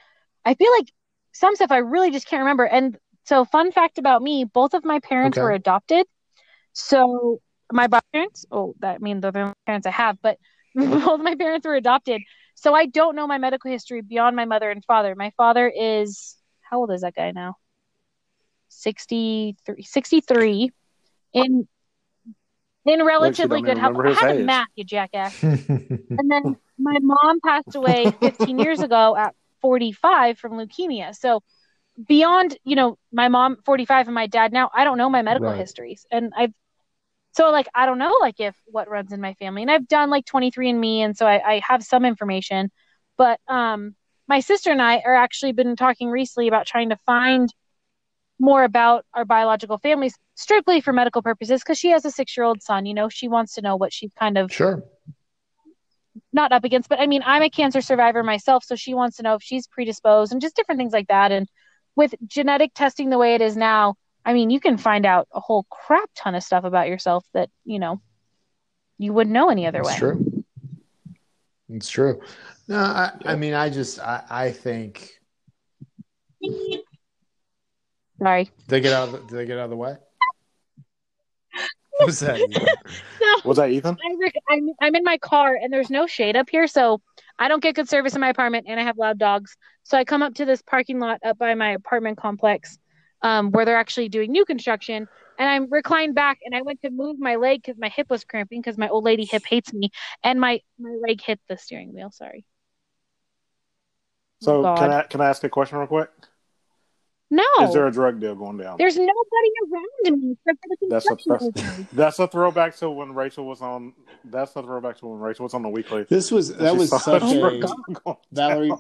I feel like some stuff I really just can't remember. And so, fun fact about me: both of my parents Okay. were adopted. So my parents, oh, that means the parents I have, but <laughs> both my parents were adopted. So I don't know my medical history beyond my mother and father. My father is how old is that guy now? 63, 63 in in relatively good health. I had a math, you jackass. <laughs> And then my mom passed away 15 years ago at 45 from leukemia. So beyond, you know, my mom 45 and my dad now, I don't know my medical Right. histories. And I've so like I don't know like if what runs in my family. And I've done like 23 and me and so I, I have some information. But um my sister and I are actually been talking recently about trying to find more about our biological families strictly for medical purposes because she has a six year old son you know she wants to know what she's kind of sure, not up against, but I mean, I'm a cancer survivor myself, so she wants to know if she's predisposed and just different things like that. And with genetic testing the way it is now, I mean, you can find out a whole crap ton of stuff about yourself that, you know, you wouldn't know any other it's way. true. It's true. No, I, I mean, I just, I, I think Sorry. they get out. Of the, do they get out of the way? <laughs> What's that? So Was that Ethan? I, I'm, I'm in my car and there's no shade up here, so I don't get good service in my apartment and I have loud dogs. So I come up to this parking lot up by my apartment complex um, where they're actually doing new construction. And I'm reclined back and I went to move my leg because my hip was cramping because my old lady hip hates me. And my, my leg hit the steering wheel. Sorry. So God. can I can I ask a question real quick? No, Is there a drug deal going down? there's nobody around me for the That's a that's, <laughs> that's a throwback to when Rachel was on. That's a throwback to when Rachel was on the weekly. This was that was saw such a drug a deal going Valerie.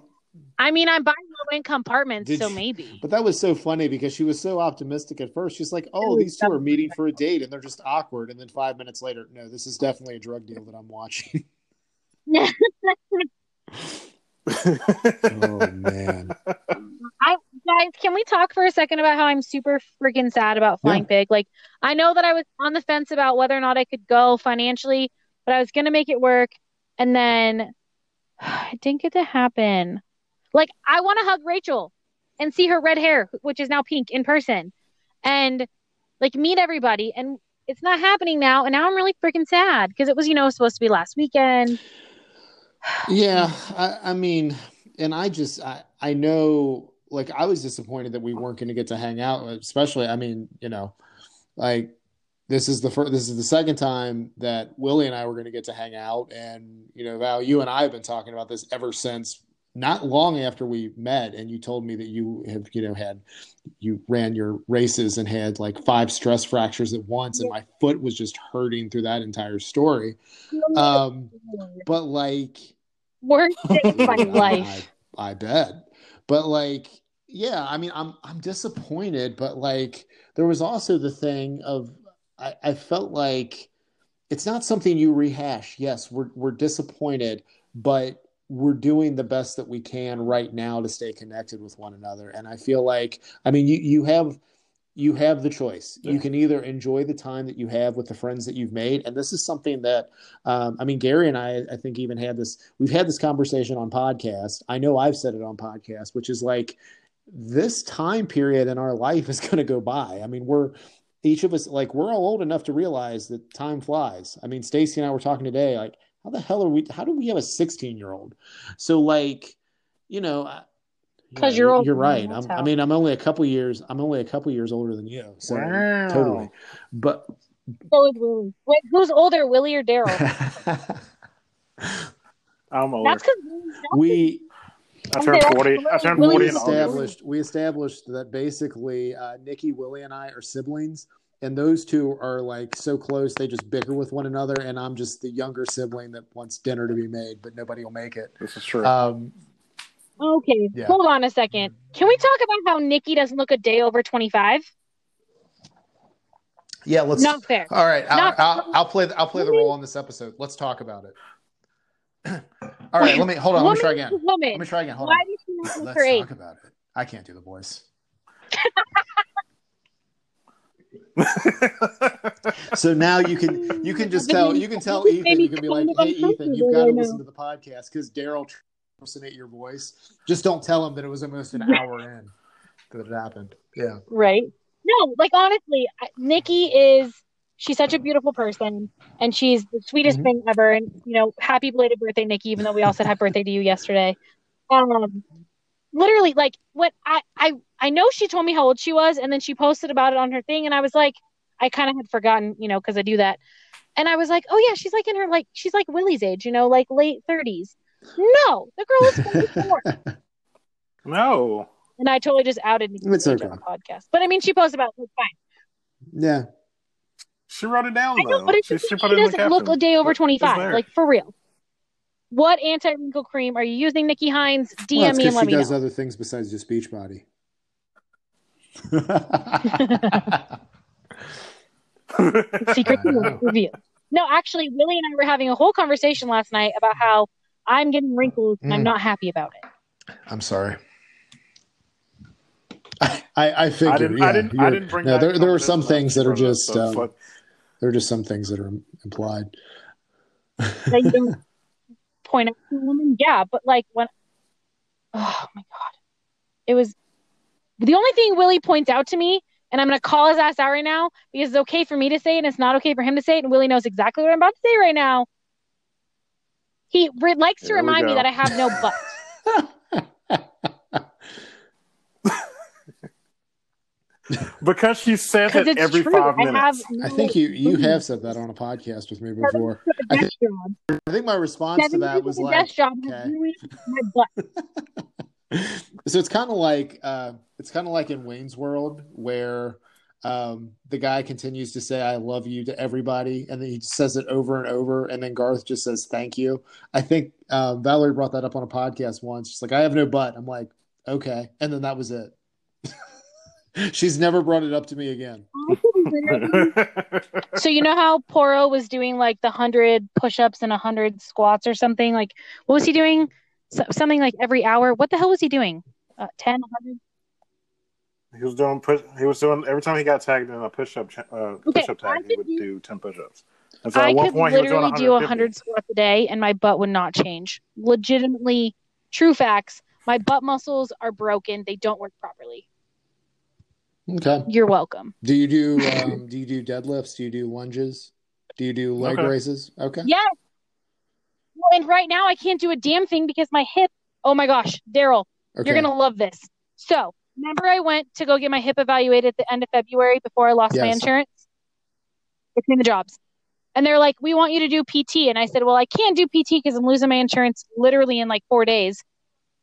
I mean, I'm buying low income apartments, Did so you- maybe. but that was so funny because she was so optimistic at first. She's like, "Oh, these two are meeting for a date, and they're just awkward." And then five minutes later, no, this is definitely a drug deal that I'm watching. <laughs> <laughs> oh man, I guys, can we talk for a second about how I'm super freaking sad about Flying Pig? Like, I know that I was on the fence about whether or not I could go financially, but I was gonna make it work, and then <sighs> it didn't get to happen. Like, I want to hug Rachel and see her red hair, which is now pink, in person, and like meet everybody, and it's not happening now, and now I'm really freaking sad because it was, you know, supposed to be last weekend. <sighs> yeah. I, I mean, and I just I I know like I was disappointed that we weren't going to get to hang out. Especially, I mean, you know, like this is the first this is the second time that Willie and I were going to get to hang out, and you know, Val, you and I have been talking about this ever since not long after we met, and you told me that you have you know had you ran your races and had like five stress fractures at once, and my foot was just hurting through that entire story. Um, but like Worst day of my <laughs> life. I, I bet. But like, yeah, I mean, I'm I'm disappointed, but like, there was also the thing of I, I felt like it's not something you rehash. Yes, we're we're disappointed, but we're doing the best that we can right now to stay connected with one another. And I feel like, I mean, you you have you have the choice. You can either enjoy the time that you have with the friends that you've made, and this is something that um, I mean, Gary and I, I think even had this. We've had this conversation on podcast. I know I've said it on podcast, which is like this time period in our life is <laughs> going to go by. I mean, we're each of us like we're all old enough to realize that time flies. I mean, Stacy and I were talking today, like, how the hell are we? How do we have a 16 year old? So like, you know, Because yeah, you're old. You're right. I'm, I mean, I'm only a couple years. I'm only a couple years older than you. So Wow. totally. But So is Willie. Wait, who's older, Willie or Daryl? <laughs> I'm older. That's because we I turned forty. I turned forty we established we established that basically uh, Nikki, Willie, and I are siblings, and those two are like so close they just bicker with one another, and I'm just the younger sibling that wants dinner to be made, but nobody will make it. This is true. Um, Okay, Yeah. hold on a second. Can we talk about how Nikki doesn't look a day over 25? yeah, let's. Not fair. All right, I'll, Not- I'll, I'll play. I'll play the role on this episode. Let's talk about it. All right, let me hold on. Let me try again. Woman, Let me try again. Hold why on. does she not look Let's her age? talk about it. I can't do the voice. <laughs> So now you can you can just tell you can tell Ethan you can be like, hey Ethan, you've got to listen to the podcast because Daryl impersonate your voice. Just don't tell him that it was almost an <laughs> hour in that it happened. Yeah. right? No, like honestly, I- Nikki is she's such a beautiful person and she's the sweetest Mhm. thing ever. And you know, happy belated birthday, Nikki, even though we all said happy birthday to you yesterday. Um literally like what I I I know she told me how old she was and then she posted about it on her thing and I was like I kind of had forgotten, you know, because I do that. And I was like, oh yeah, she's like in her like she's like Willie's age, you know, like late thirties. No, the girl is 44. <laughs> no. and I totally just outed Nikki It's on the okay. podcast. But I mean, she posted about it. It's fine. Yeah. She wrote it down I know, though. but it's she, she she put it in the doesn't look a day over 25. Like, for real. What anti wrinkle cream are you using, Nikki Hines? DM well, it's me and because let she me does other things besides just Beachbody. <laughs> <laughs> Secret review. No, actually, Willie and I were having a whole conversation last night about how I'm getting wrinkles and I'm Mm. not happy about it. I'm sorry. <laughs> I, I, I. I didn't. yeah, I didn't. I didn't bring. No, that there, there are some things that are brought it up, just um, fuck. There are just some things that are implied. That you <laughs> point out to a woman. Yeah, but like when, oh my God. It was the only thing Willie points out to me, and I'm going to call his ass out right now because it's okay for me to say it and it's not okay for him to say it. And Willie knows exactly what I'm about to say right now. He re- likes to Here remind me that I have no <laughs> butt. <laughs> <laughs> because she says Because it every true. five I have minutes. no I think you you boobs. have said that on a podcast with me before. took a I desk job. I think my response to that was a like, job okay. my butt. <laughs> so it's kind of like uh, it's kind of like in Wayne's World where um, the guy continues to say "I love you" to everybody, and then he says it over and over, and then Garth just says "Thank you." I think uh, Valerie brought that up on a podcast once. She's like, "I have no butt." I'm like, "Okay," and then that was it. <laughs> <laughs> She's never brought it up to me again. <laughs> So you know how Poro was doing like the hundred push-ups and hundred squats or something? Like what was he doing? So, something like every hour. What the hell was he doing? Uh, 10, 100? he was doing push. He was doing every time he got tagged in a push-up. Uh, Okay, push-up I tag, he would do- do ten push-ups. And so I at one could point, he was doing literally do 150. 100 squats a day and my butt would not change. Legitimately, true facts. My butt muscles are broken. They don't work properly. Okay. You're welcome. Do you do um, do you do deadlifts? Do you do lunges? Do you do leg Okay. raises? Okay. Yes. Well, and right now I can't do a damn thing because my hip. Oh my gosh, Daryl, Okay. You're gonna love this. So remember, I went to go get my hip evaluated at the end of February before I lost my insurance between the jobs, and they're like, "We want you to do PT," and I said, "Well, I can't do PT because I'm losing my insurance literally in like four days."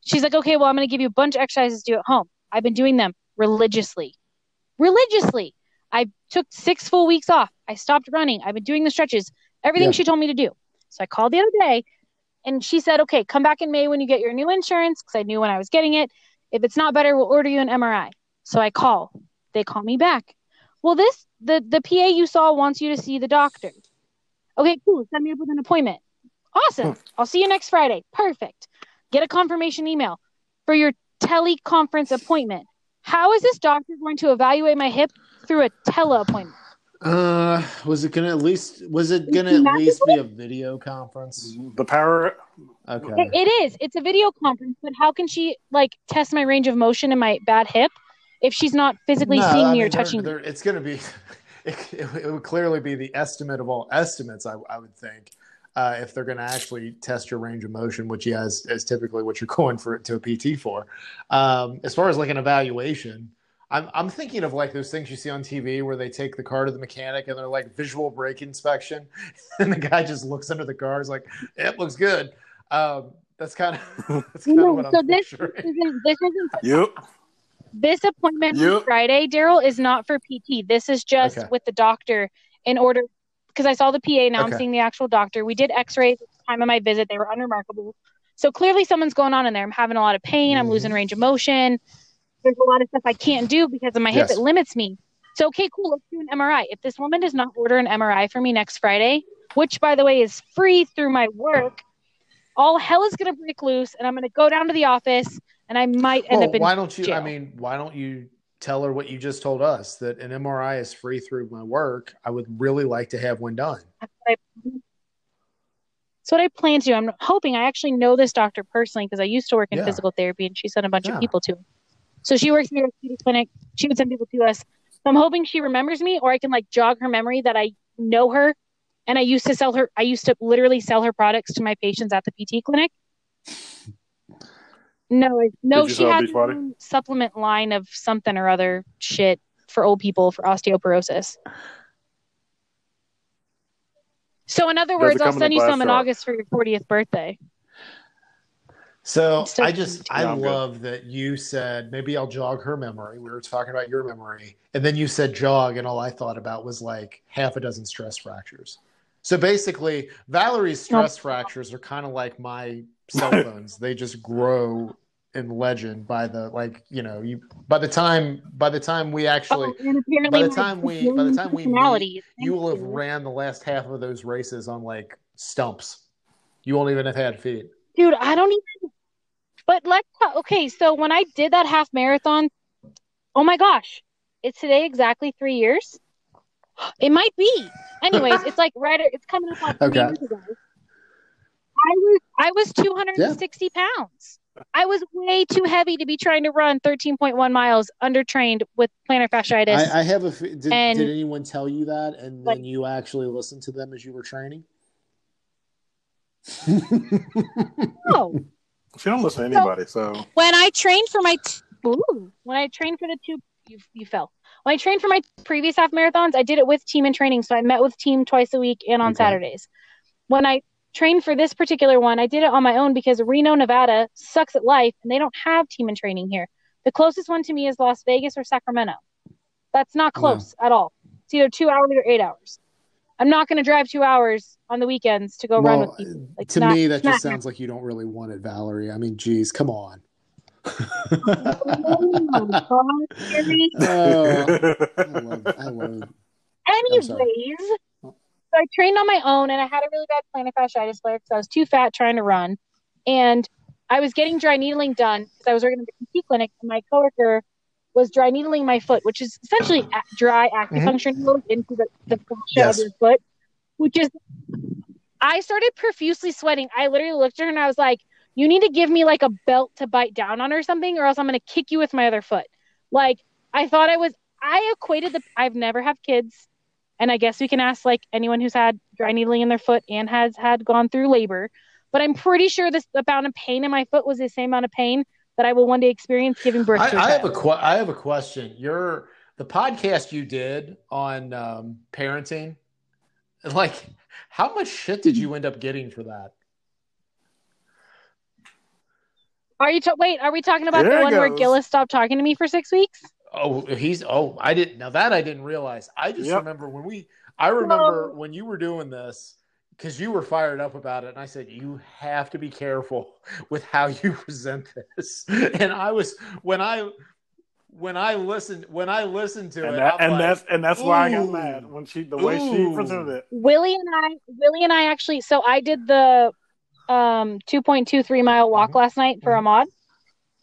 She's like, "Okay, well, I'm gonna give you a bunch of exercises to do at home." I've been doing them religiously, religiously. I took six full weeks off. I stopped running. I've been doing the stretches, everything Yeah. she told me to do. So I called the other day and she said, okay, come back in May when you get your new insurance because I knew when I was getting it. If it's not better, we'll order you an MRI. So I call. They call me back. Well, this the the PA you saw wants you to see the doctor. Okay, cool. Set me up with an appointment. Awesome. <laughs> I'll see you next Friday. Perfect. Get a confirmation email for your teleconference appointment. How is this doctor going to evaluate my hip through a tele appointment? Uh, was it gonna at least? Was it gonna at least be a video conference? The power. Okay. It, it is. It's a video conference, but how can she like test my range of motion and my bad hip if she's not physically No, seeing I me or mean, they're- touching me? they're- It's gonna be, <laughs> it, it, would clearly be the estimate of all estimates. I, I would think. Uh, if they're going to actually test your range of motion, which yeah, is, is typically what you're <laughs> going for to a PT for. Um, as far as like an evaluation, I'm I'm thinking of like those things you see on TV where they take the car to the mechanic and they're like visual brake inspection, <laughs> and the guy just looks under the car, is like, "It looks good." Um, that's kind of <laughs> that's kind no, of what so I'm this picturing. isn't this isn't Yep. this appointment on Yep. Friday, Daryl, is not for PT. This is just Okay. with the doctor in order because I saw the PA. Now I'm seeing the actual doctor. We did X-rays at the time of my visit. They were unremarkable. So clearly something's going on in there. I'm having a lot of pain. I'm Mhm. losing range of motion. There's a lot of stuff I can't do because of my hip. Yes. It limits me. So okay, cool. Let's do an MRI. If this woman does not order an MRI for me next Friday, which by the way is free through my work, all hell is gonna break loose, and I'm gonna go down to the office, and I might end Well, up in why don't you? I mean, why don't you tell her what you just told us that an MRI is free through my work? I would really like to have one done. That's what I, that's what I plan to do. I'm hoping I actually know this doctor personally because I used to work in Yeah. physical therapy and she sent a bunch Yeah. of people to him. So she works at the clinic. She would send people to us. So I'm hoping she remembers me or I can like jog her memory that I know her. And I used to sell her, I used to literally sell her products to my patients at the PT clinic. No, I- no, she sell had Beachbody? supplement line of something or other shit for old people for osteoporosis. So in other Does words, I'll send you some in? August for your 40th birthday. So So- I just I No, I'm good. love that you said maybe I'll jog her memory. We were talking about your memory, and then you said jog, and all I thought about was like half a dozen stress fractures. So basically, Valerie's stress fractures are kind of like my cell <laughs> phones. they just grow in legend by the like you know you by the time by the time we actually Oh, by the time we- by the time we meet, you will have ran the last half of those races on like stumps. You won't even have had feet. Dude, I don't even. But let's talk. Okay, so when I did that half marathon, oh my gosh, it's today exactly three years. <gasps> It might be. Anyways, it's like right. It's coming up on <laughs> three Okay. years ago. I was I was 260 pounds. I was way too heavy to be trying to run 13.1 miles undertrained with plantar fasciitis. I, I have a. Did, And- did anyone tell you that, and But- then you actually listened to them as you were training? no. <laughs> She don't listen to anybody, so when I trained for my t- ooh, when I trained for the two you you fell. When I trained for my previous half marathons, I did it with team in training, so I met with team twice a week and on Okay. Saturdays. When I trained for this particular one, I did it on my own because Reno, Nevada sucks at life and they don't have team and training here. The closest one to me is Las Vegas or Sacramento. That's not No. close at all. It's either 2 hours or 8 hours. I'm not going to drive 2 hours on the weekends to go run with people. Like, to not- me, that just sounds like you don't really want it, Valerie. I mean, geez, come on. <laughs> <laughs> Oh my God, Gary. I love, I love. Anyways. So I trained on my own and I had a really bad plantar fasciitis flare because I was too fat trying to run. And I was getting dry needling done because I was working at the PT clinic and my coworker was dry needling my foot, which is essentially dry mm-hmm. acupuncture needles into the, the fascia Yes. of your foot, which is, I started profusely sweating. I literally looked at her and I was like, you need to give me like a belt to bite down on or something, or else I'm going to kick you with my other foot. Like, I thought I was, I equated the, I've never had kids. And I guess we can ask like anyone who's had dry needling in their foot and has had gone through labor. But I'm pretty sure this amount of pain in my foot was the same amount of pain that I will one day experience giving birth I, to a I have a child. que- I have a question. Your the podcast you did on um, parenting, like, how much shit did you end up getting for that? Are you ta- wait? Are we talking about There the it one where. Gillis stopped talking to me for six weeks? Oh, he's oh, I didn't now that I didn't realize. I just Yep. remember when we I remember when you were doing this because you were fired up about it, and I said you have to be careful <laughs> with how you <laughs> present this. <laughs> And I was when I when I listened when I listened to and it, that, and like, that's and that's why I got mad when she the way she presented it. Willie and I, Willie and I actually. So I did the um 2.23 mile walk Mhm. last night for Ahmaud,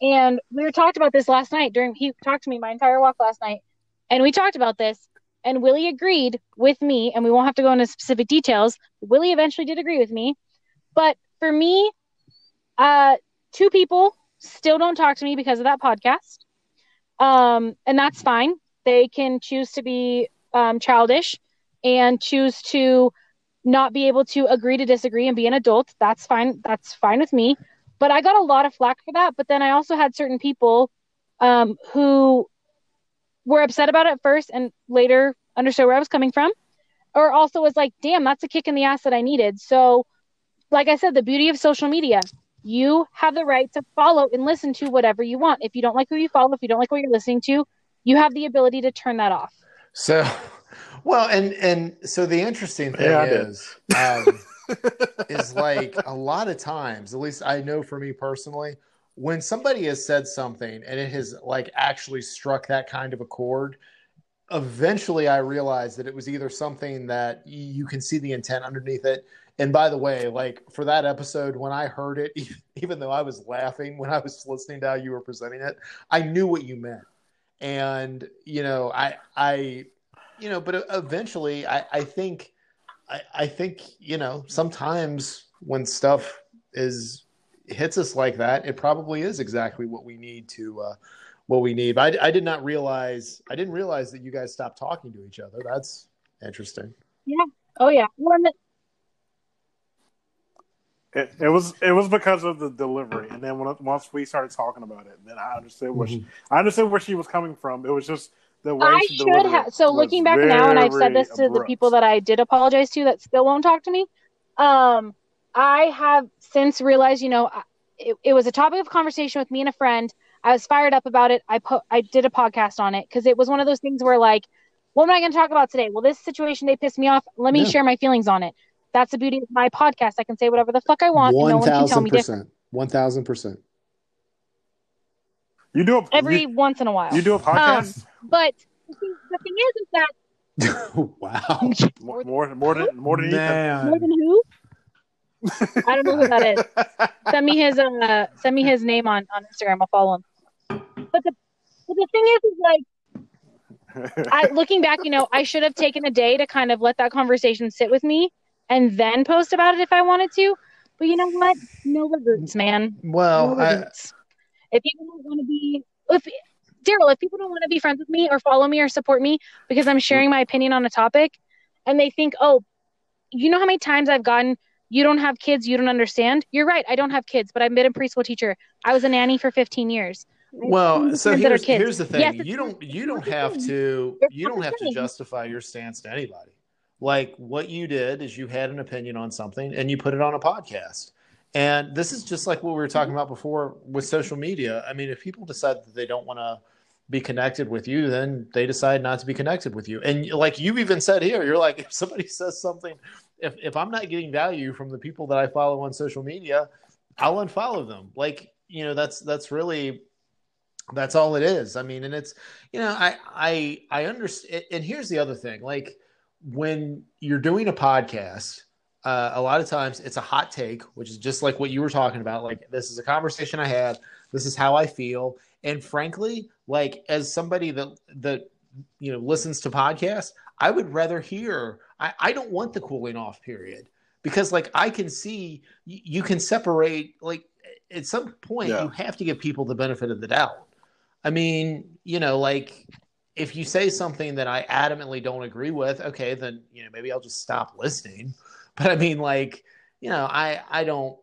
and we were talked about this last night during. He talked to me my entire walk last night, and we talked about this. And Willie agreed with me, and we won't have to go into specific details. Willie eventually did agree with me, but for me, uh, two people still don't talk to me because of that podcast, um, and that's fine. They can choose to be um, childish and choose to not be able to agree to disagree and be an adult, that's fine. That's fine with me. But I got a lot of flack for that. But then I also had certain people um, who were upset about it first and later understood where I was coming from, or also was like, damn, that's a kick in the ass that I needed. So, like I said, the beauty of social media, you have the right to follow and listen to whatever you want. If you don't like who you follow, if you don't like what you're listening to, you have the ability to turn that off. So, <laughs> well, and and so the interesting thing yeah, is, um, is like a lot of times, at least I know for me personally, when somebody has said something and it has like actually struck that kind of a chord, eventually I realized that it was either something that you can see the intent underneath it. And by the way, like for that episode, when I heard it, <laughs> even though I was laughing when I was listening to how you were presenting it, I knew what you meant. And, you know, I, I, you know, but uh, eventually I, I think, I, I think, you know, sometimes when stuff is hits us like that, it probably is exactly what we need to, uh, what we need. I, I did not realize I didn't realize that you guys stopped talking to each other. That's interesting. Yeah. Oh yeah. It, it was it was because of the delivery, and then when, once we started talking about it, then I understood where mm-hmm. she, I understood where she was coming from. It was just the way I should have. So looking back now, and I've said this to abrupt. the people that I did apologize to that still won't talk to me. Um, I have since realized, you know, it, it was a topic of conversation with me and a friend I was fired up about it. I put I did a podcast on it because it was one of those things where like, what am I going to talk about today? Well, this situation they pissed me off. Let me yeah. share my feelings on it. That's the beauty of my podcast. I can say whatever the fuck I want. One no thousand percent. One thousand percent. You do a, every you, once in a while. You do a podcast, um, but the thing, the thing is, is that <laughs> wow, <laughs> more, more, more than more than Ethan. More than who? I don't know who that is. <laughs> send me his uh, send me his name on on Instagram. I'll follow him. But the but the thing is, is like, I looking back, you know, I should have taken a day to kind of let that conversation sit with me and then post about it if I wanted to. But you know what? No regrets, man. Well, no regrets. I... if people don't want to be, if Daryl, if people don't want to be friends with me or follow me or support me because I'm sharing my opinion on a topic, and they think, oh, you know how many times I've gotten you don't have kids, you don't understand. You're right. I don't have kids, but I've been a preschool teacher. I was a nanny for 15 years. Well, so here's, here's the thing. Yes, you don't you don't have to you don't have to justify your stance to anybody. Like what you did is you had an opinion on something and you put it on a podcast. And this is just like what we were talking mm-hmm. about before with social media. I mean, if people decide that they don't want to be connected with you, then they decide not to be connected with you. And like you've even said here, you're like, <laughs> if somebody says something, if, if I'm not getting value from the people that I follow on social media, I'll unfollow them. Like, you know, that's, that's really, that's all it is. I mean, and it's, you know, I, I, I understand. And here's the other thing, like when you're doing a podcast, uh, a lot of times it's a hot take, which is just like what you were talking about. Like, this is a conversation I had. This is how I feel. And frankly, like as somebody that that you know listens to podcasts, I would rather hear. I, I don't want the cooling off period because like I can see you, you can separate like at some point yeah. you have to give people the benefit of the doubt. I mean, you know, like if you say something that I adamantly don't agree with, okay, then you know maybe I'll just stop listening. <laughs> But I mean, like you know, I I don't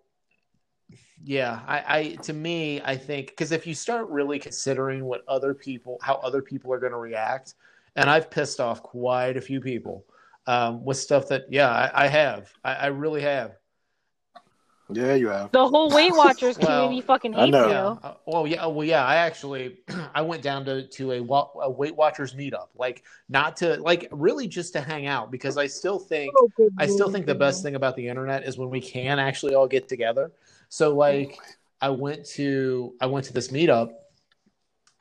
yeah I, I to me i think because if you start really considering what other people how other people are going to react and i've pissed off quite a few people um, with stuff that yeah i, I have. I, I, really have yeah you have. The whole weight watchers <laughs> community well, fucking hates you. Yeah. Uh, well yeah well yeah i actually <clears throat> i went down to to a, a weight watchers meetup. Like not to like really just to hang out because i still think oh, i still think the best thing about the internet is when we can actually all get together. So like I went to I went to this meetup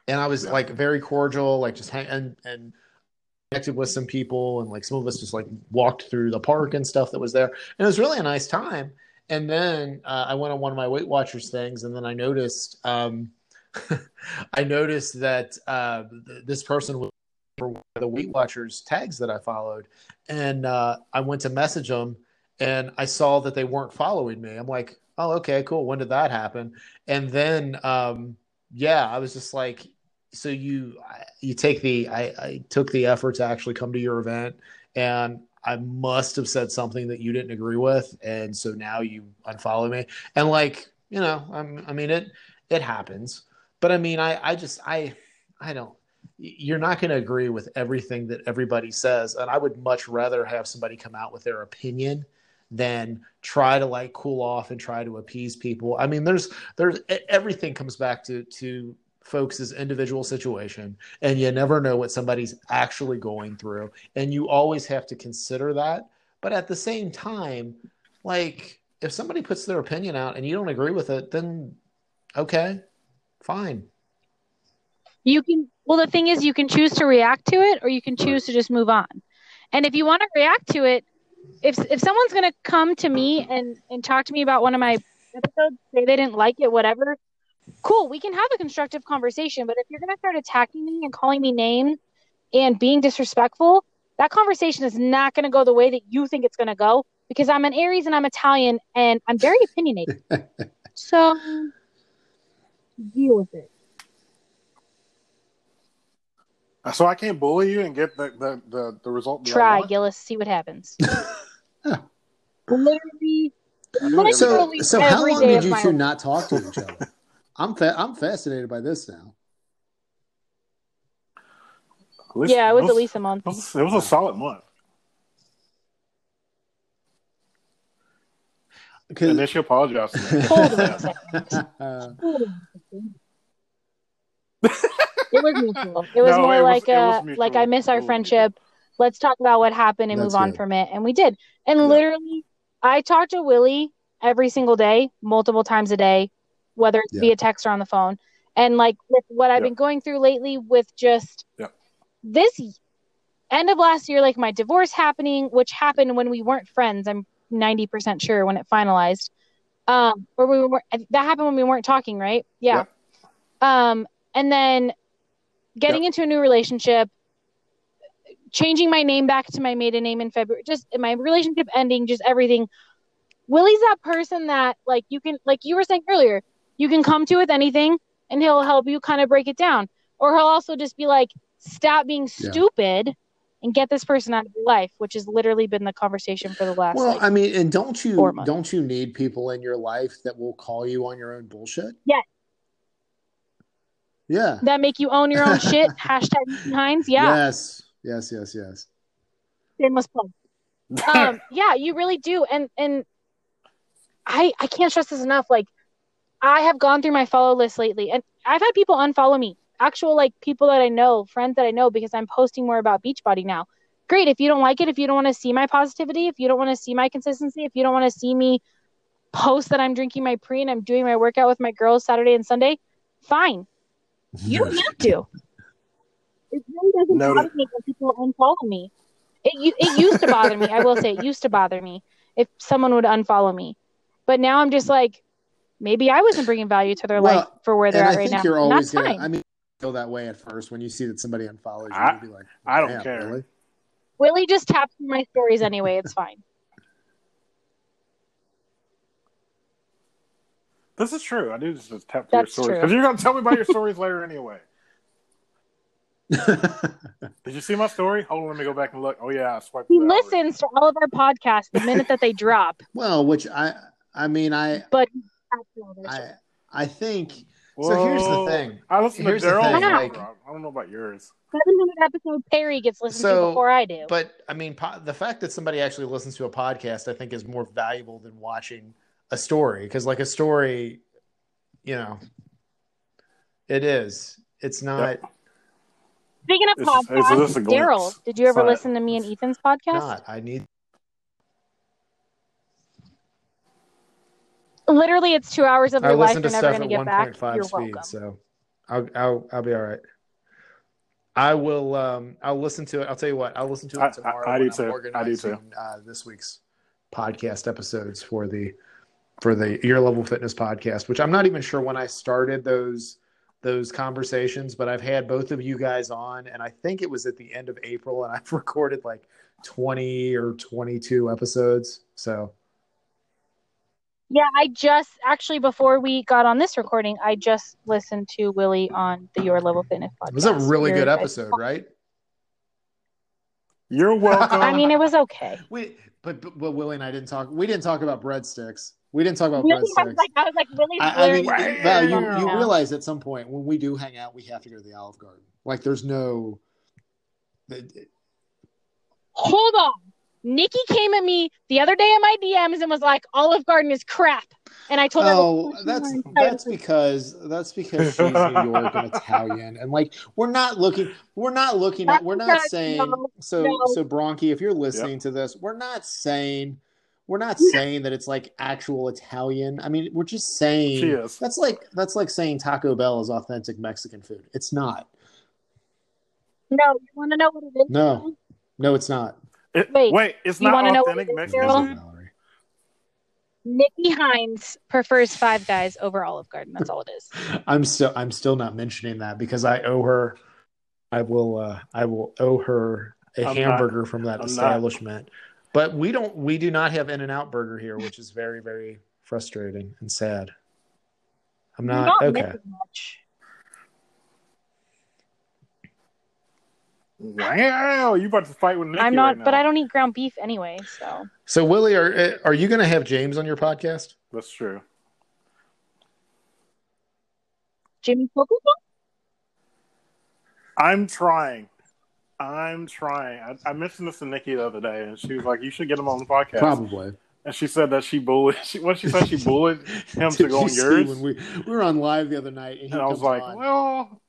and I was like very cordial, like just hang and, and connected with some people and like some of us just like walked through the park and stuff that was there. And it was really a nice time. And then uh, I went on one of my Weight Watchers things and then I noticed um, <laughs> I noticed that uh, th- this person was for the Weight Watchers tags that I followed, and uh, I went to message them, and I saw that they weren't following me. I'm like, oh, okay, cool. When did that happen? And then, um, yeah, I was just like, so you you take the I, I took the effort to actually come to your event and I must have said something that you didn't agree with, and so now you unfollow me. And like, you know, I'm, I mean, it it happens, but I mean, I I just I I don't. You're not going to agree with everything that everybody says, and I would much rather have somebody come out with their opinion than try to like cool off and try to appease people. I mean, there's there's everything comes back to to folks' individual situation, and you never know what somebody's actually going through, and you always have to consider that. But at the same time, like if somebody puts their opinion out and you don't agree with it, then okay, fine. You can well the thing is you can choose to react to it or you can choose to just move on. And if you want to react to it, if if someone's going to come to me and and talk to me about one of my episodes, say they didn't like it, whatever, cool, we can have a constructive conversation. But if you're going to start attacking me and calling me names and being disrespectful, that conversation is not going to go the way that you think it's going to go because I'm an Aries and I'm Italian and I'm very opinionated. <laughs> so deal with it. Uh, so I can't bully you and get the the the, the result. Try, Gillis. See what happens. <laughs> literally, so so how long did you two not talk to each other? <laughs> I'm fa- I'm fascinated by this now. Least, yeah, it was, it was, at least a month. It was, it was a solid month. And then she apologized to me. <laughs> Hold <laughs> on <laughs> it was mutual. It was no, more it like was, uh, a like I miss our friendship. Let's talk about what happened and That's move on good. from it. And we did. And yeah. literally, I talked to Willie every single day, multiple times a day, whether it's yeah. via text or on the phone. And like with what I've yeah. been going through lately with just this end of last year, like my divorce happening, which happened when we weren't friends. I'm 90% sure when it finalized. Um, or we were, that happened when we weren't talking, right? Yeah. Um, and then getting into a new relationship, changing my name back to my maiden name in February, just my relationship ending, just everything. Willie's that person that like you can like you were saying earlier, you can come to with anything and he'll help you kind of break it down. Or he'll also just be like, stop being stupid yeah. and get this person out of your life, which has literally been the conversation for the last. Well, like, I mean, and don't you don't you need people in your life that will call you on your own bullshit? Yeah. Yeah. That make you own your own <laughs> shit. Hashtag Hines. Yeah. Yes. Yes. Yes. Yes. Shameless plug. um, <laughs> yeah, you really do, and and I I can't stress this enough. Like, I have gone through my follow list lately, and I've had people unfollow me. Actual like people that I know, friends that I know, because I'm posting more about Beachbody now. Great. If you don't like it, if you don't want to see my positivity, if you don't want to see my consistency, if you don't want to see me post that I'm drinking my pre and I'm doing my workout with my girls Saturday and Sunday, fine. You don't have to. It really doesn't Noted. bother me when people unfollow me. It it used to bother me. I will say it used to bother me if someone would unfollow me, but now I'm just like, maybe I wasn't bringing value to their well, life for where they're at I right now. You're always That's gonna, fine. I mean, feel that way at first when you see that somebody unfollows you. I, be like, I don't care. Really? Willie just taps my stories anyway. It's fine. <laughs> This is true. I do just tap your stories because you're going to tell me about your stories later anyway. <laughs> Did you see my story? Hold on, let me go back and look. Oh yeah, I swiped. He listens to all of our podcasts the minute that they drop. Well, which I, I mean, I, but I, I think. Whoa. So here's the thing. I listen here's to Daryl. Like, I don't know about yours. 700 episode Perry gets listened so, to before I do. But I mean, po- the fact that somebody actually listens to a podcast, I think, is more valuable than watching a story because like a story you know it is it's not yep. speaking of podcasts daryl did you ever listen to me and ethan's podcast not. i need literally it's two hours of your life you're never going to get back you're speed, welcome so I'll, I'll i'll be all right I will. Um, I'll listen to it. I'll tell you what. I'll listen to it tomorrow. I, I, I do too. I do too. Uh, this week's podcast episodes for the for the Your Level Fitness podcast, which I'm not even sure when I started those those conversations, but I've had both of you guys on, and I think it was at the end of April, and <laughs> I've recorded like 20 or 22 episodes. So, Yeah, I just actually before we got on this recording, I just listened to Willie on the Your Level Fitness podcast. It was a really Your- good episode, right? You're welcome. <laughs> I mean, it was okay. We but, but but Willie and I didn't talk. We didn't talk about breadsticks. We didn't talk about Really, I breadsticks. was like, I was like, Willie's I, I mean, literally- Val, you, you realize at some point when we do hang out, we have to go to the Olive Garden. Like, there's no. Hold on. Nikki came at me the other day in my DMs and was like, Olive Garden is crap. And I told her, Oh, that's that's because that's because she's New <laughs> York and Italian, and like we're not looking, we're not looking at, we're not saying. no, So no. so Bronchi, if you're listening to this, we're not saying. We're not saying that it's like actual Italian. I mean, we're just saying She is. that's like that's like saying Taco Bell is authentic Mexican food. It's not. no, you want to know what it is? No, no, it's not. It- Wait, wait, it's not wanna know what authentic Mexican. Daryl? food? Nikki Hines prefers Five Guys over Olive Garden. That's all it is. <laughs> I'm still I'm still not mentioning that because I owe her. I will uh, I will owe her a I'm not- hamburger from that I'm not. establishment. But we don't we do not have In-N-Out Burger here, which is very very frustrating and sad. I'm not, not okay. much. Wow, you about to fight with Nikki I'm not, right now. but I don't eat ground beef anyway. So So Willie, are eh, are you going to have James on your podcast? That's true. Jimmy Coco. I'm trying. I'm trying. I, I mentioned this to Nikki the other day, and she was like, "You should get him on the podcast." Probably. And she said that she bullied. She, what she said she bullied <laughs> him to go on yours. when we we were on live the other night and he and I was like, on. "Well,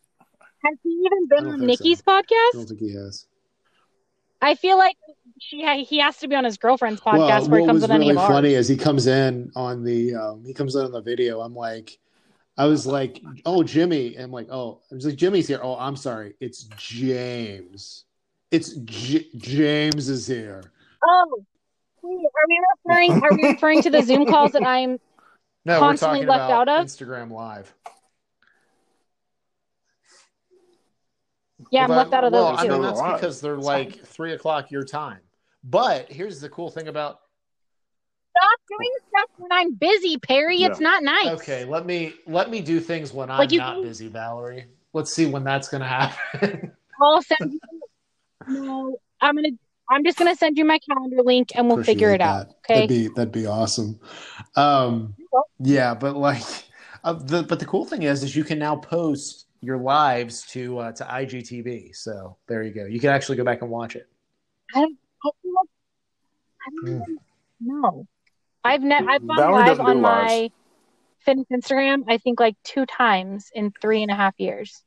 Has he even been on Nikki's I podcast? don't think he has. I feel like she he has to be on his girlfriend's podcast well, where he comes was with any really of ours. funny is he comes in on the um, he comes in on the video. I'm like, I was like, oh Jimmy, and I'm like, oh, I was like, Jimmy's here. Oh, I'm sorry, it's James. It's J- James is here. Oh, are we referring? Are we referring to the Zoom calls that I'm? <laughs> No, Constantly left about out of? Instagram Live. Yeah, I'm left out of well, those I too. mean, that's because they're It's like three o'clock your time. But here's the cool thing about Stop doing stuff when I'm busy, Perry. It's Yeah. not nice. okay, let me let me do things when I'm you not can- busy, Valerie. Let's see when that's gonna happen. <laughs> I'll send you. No, I'm gonna. I'm just gonna send you my calendar link and we'll figure Appreciate it out. that. Okay. That'd be that'd be awesome. Um, yeah, but like, uh, the but the cool thing is, is you can now post your lives to uh, to IGTV. So there you go. You can actually go back and watch it. I don't. I feel like, I don't Hmm. even know. I've ne- I've gone live on my lives. fitness Instagram. I think like two times in three and a half years.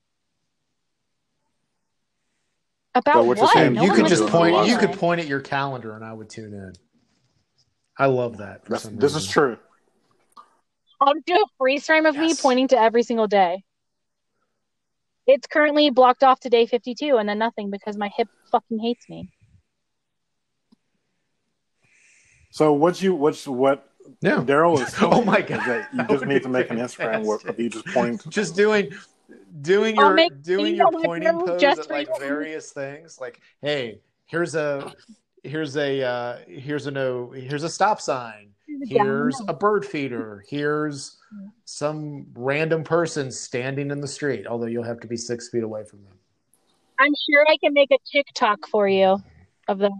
About what you're what? No you could just point. You could point at your calendar, and I would tune in. I love that. For that's, some this is true." I'll do a freeze frame of me pointing to every single day. It's currently blocked off to day 52 and then nothing because my hip fucking hates me. So what you what's what Yeah. Daryl is? <laughs> Oh my God. that you just would need to make an Instagram where fantastic. you just point. just doing doing I'll your make doing video your with pointing you pose just at like you. various things like hey here's a here's a uh, here's a no here's a stop sign here's a bird feeder here's some random person standing in the street although you'll have to be six feet away from them I'm sure I can make a TikTok for you of them.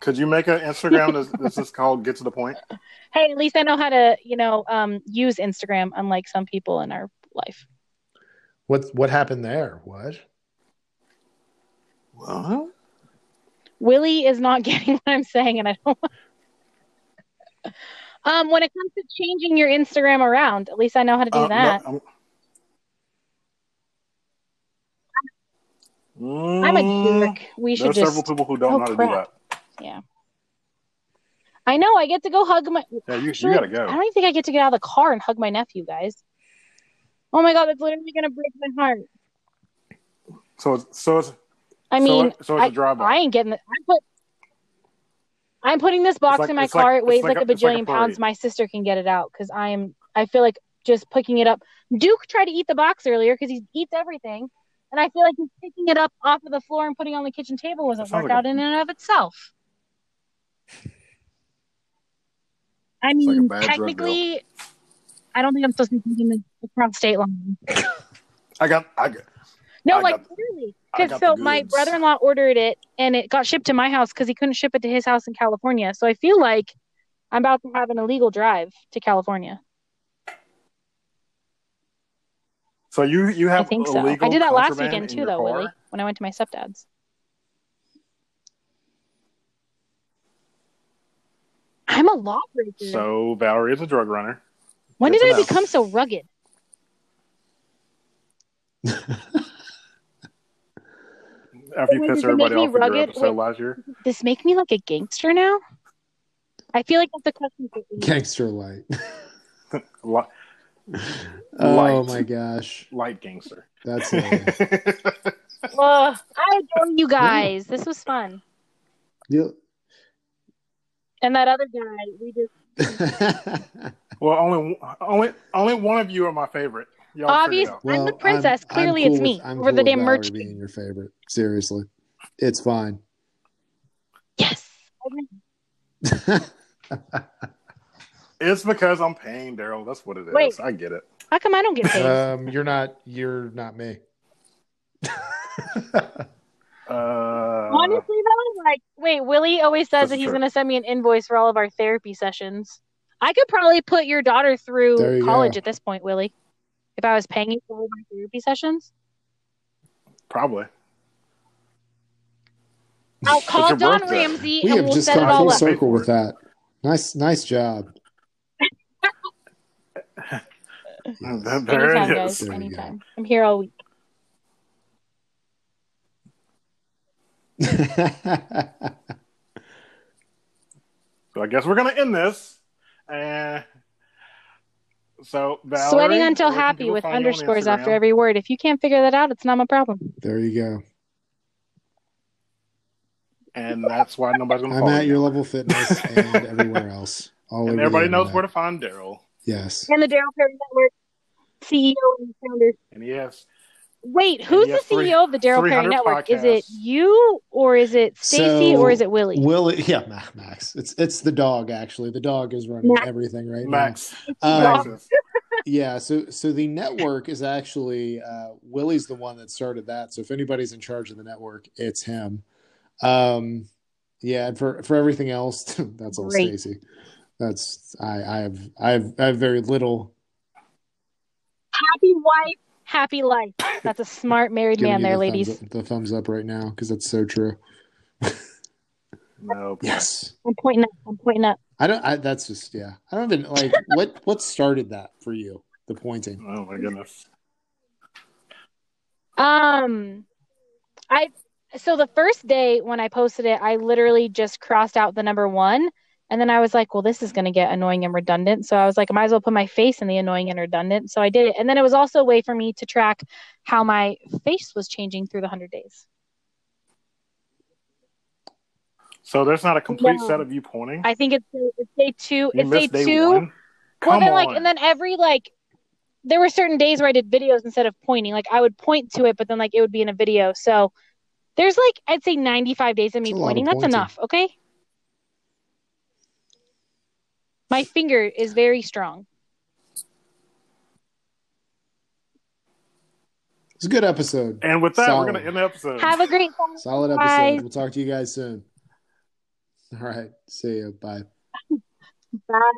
Could you make an Instagram that's, that's just called "Get to the Point"? <laughs> Hey, at least I know how to, you know, um, use Instagram, unlike some people in our life. what what happened there what What? Willie is not <laughs> getting what I'm saying, and I don't. <laughs> um, when it comes to changing your Instagram around, at least I know how to do Uh, no, that. I'm, I'm a Mm, jerk. We There are should just. several people who don't Oh, know how to crap. do that. Yeah. I know. I get to go hug my. Yeah, you, Actually, you gotta go. I don't even think I get to get out of the car and hug my nephew, guys. Oh my god, that's literally gonna break my heart. So so it's I mean, it- so it's a I, drive-by. I ain't getting the. I put. I'm putting this box like- in my it's like- car. it weighs like like, a- a it's like a bajillion pounds. My sister can get it out because I am. I feel like just picking it up. Duke tried to eat the box earlier because he eats everything, and I feel like he's picking it up off of the floor and putting it on the kitchen table was a That sounds like workout a- in and of itself. I mean, bad technically, I don't think I'm supposed to be taking this across state line. <coughs> I got. I got. No, I like got- literally. I Because got so my brother-in-law ordered it, and it got shipped to my house because he couldn't ship it to his house in California. So I feel like I'm about to have an illegal drive to California. So you you have I have think so. illegal I did that last weekend too, though, car? Willie, when I went to my stepdad's. I'm a lawbreaker. So Valerie is a drug runner. when good did I know. become so rugged? <laughs> After you Wait, pissed does it make everybody me off in your rugged? episode Wait. last year. This make me like a gangster now? I feel like that's a question. Gangster light. <laughs> Li- oh my gosh, light gangster. that's <laughs> it. Ugh, I adore you guys. This was fun. Yeah. And that other guy, we just <laughs> well, only only only one of you are my favorite. Y'all obvious. I'm the princess. Clearly, it's cool me with- I'm over the damn with merch. Being your favorite. Seriously, it's fine. Yes. <laughs> It's because I'm paying Daryl. That's what it is. Wait. I get it. How come I don't get paid? um, you're not. You're not me. <laughs> Uh, Honestly, though, like, wait, Willie always says that he's going to send me an invoice for all of our therapy sessions. I could probably put your daughter through you college go. at this point, Willie, if I was paying you for all my therapy sessions. probably. I'll call Don. Ramsey we and have we'll just set it gone all full up. so- circle with that. Nice, nice job. <laughs> There, there Anytime, it guys. There Anytime. I'm here all week. <laughs> So I guess we're gonna end this. And so Valerie, Sweating until happy with find you on underscores after every word. If you can't figure that out, it's not my problem. there you go. And that's why nobody's gonna I'm follow at you. your level fitness and <laughs> everywhere else. All And everybody knows where to find Daryl. Yes. And the Daryl Perry Network CEO and founder. And he has Wait, who's the three- CEO of the Daryl Perry 300 Network? Is it you or is it Stacy So, or is it Willie? Willie, yeah, Max. It's it's the dog actually. The dog is running Max. everything right Max. now. Um, Max is- yeah, so so the network is actually uh, Willie's the one that started that. So if anybody's in charge of the network, it's him. Um, yeah, and for for everything else, <laughs> that's all Stacy. That's I I have I have I have very little. Happy wife, happy life. That's a smart married giving man there, the ladies. Thumbs up, the thumbs up right now because that's so true. no. <laughs> Yes. I'm pointing up. I'm pointing up. I don't. I, that's just yeah. I don't even like <laughs> what what started that for you. The pointing. Oh my goodness. Um, I so the first day when I posted it, I literally just crossed out the number one, and then I was like, "Well, this is going to get annoying and redundant." So I was like, "I might as well put my face in the annoying and redundant." So I did it, and then it was also a way for me to track how my face was changing through the hundred days. So there's not a complete No. set of you pointing. I think it's it's day two. you it's day day two. one. Well, Come then on. like, and then every like, there were certain days where I did videos instead of pointing. Like I would point to it, but then like it would be in a video. So there's like I'd say 95 days of me That's a lot of pointing. That's enough, okay? My finger is very strong. It's a good episode. and with that, Solid. we're gonna end the episode. Have a great Solid episode. Bye. We'll talk to you guys soon. All right. See you. Bye. Bye.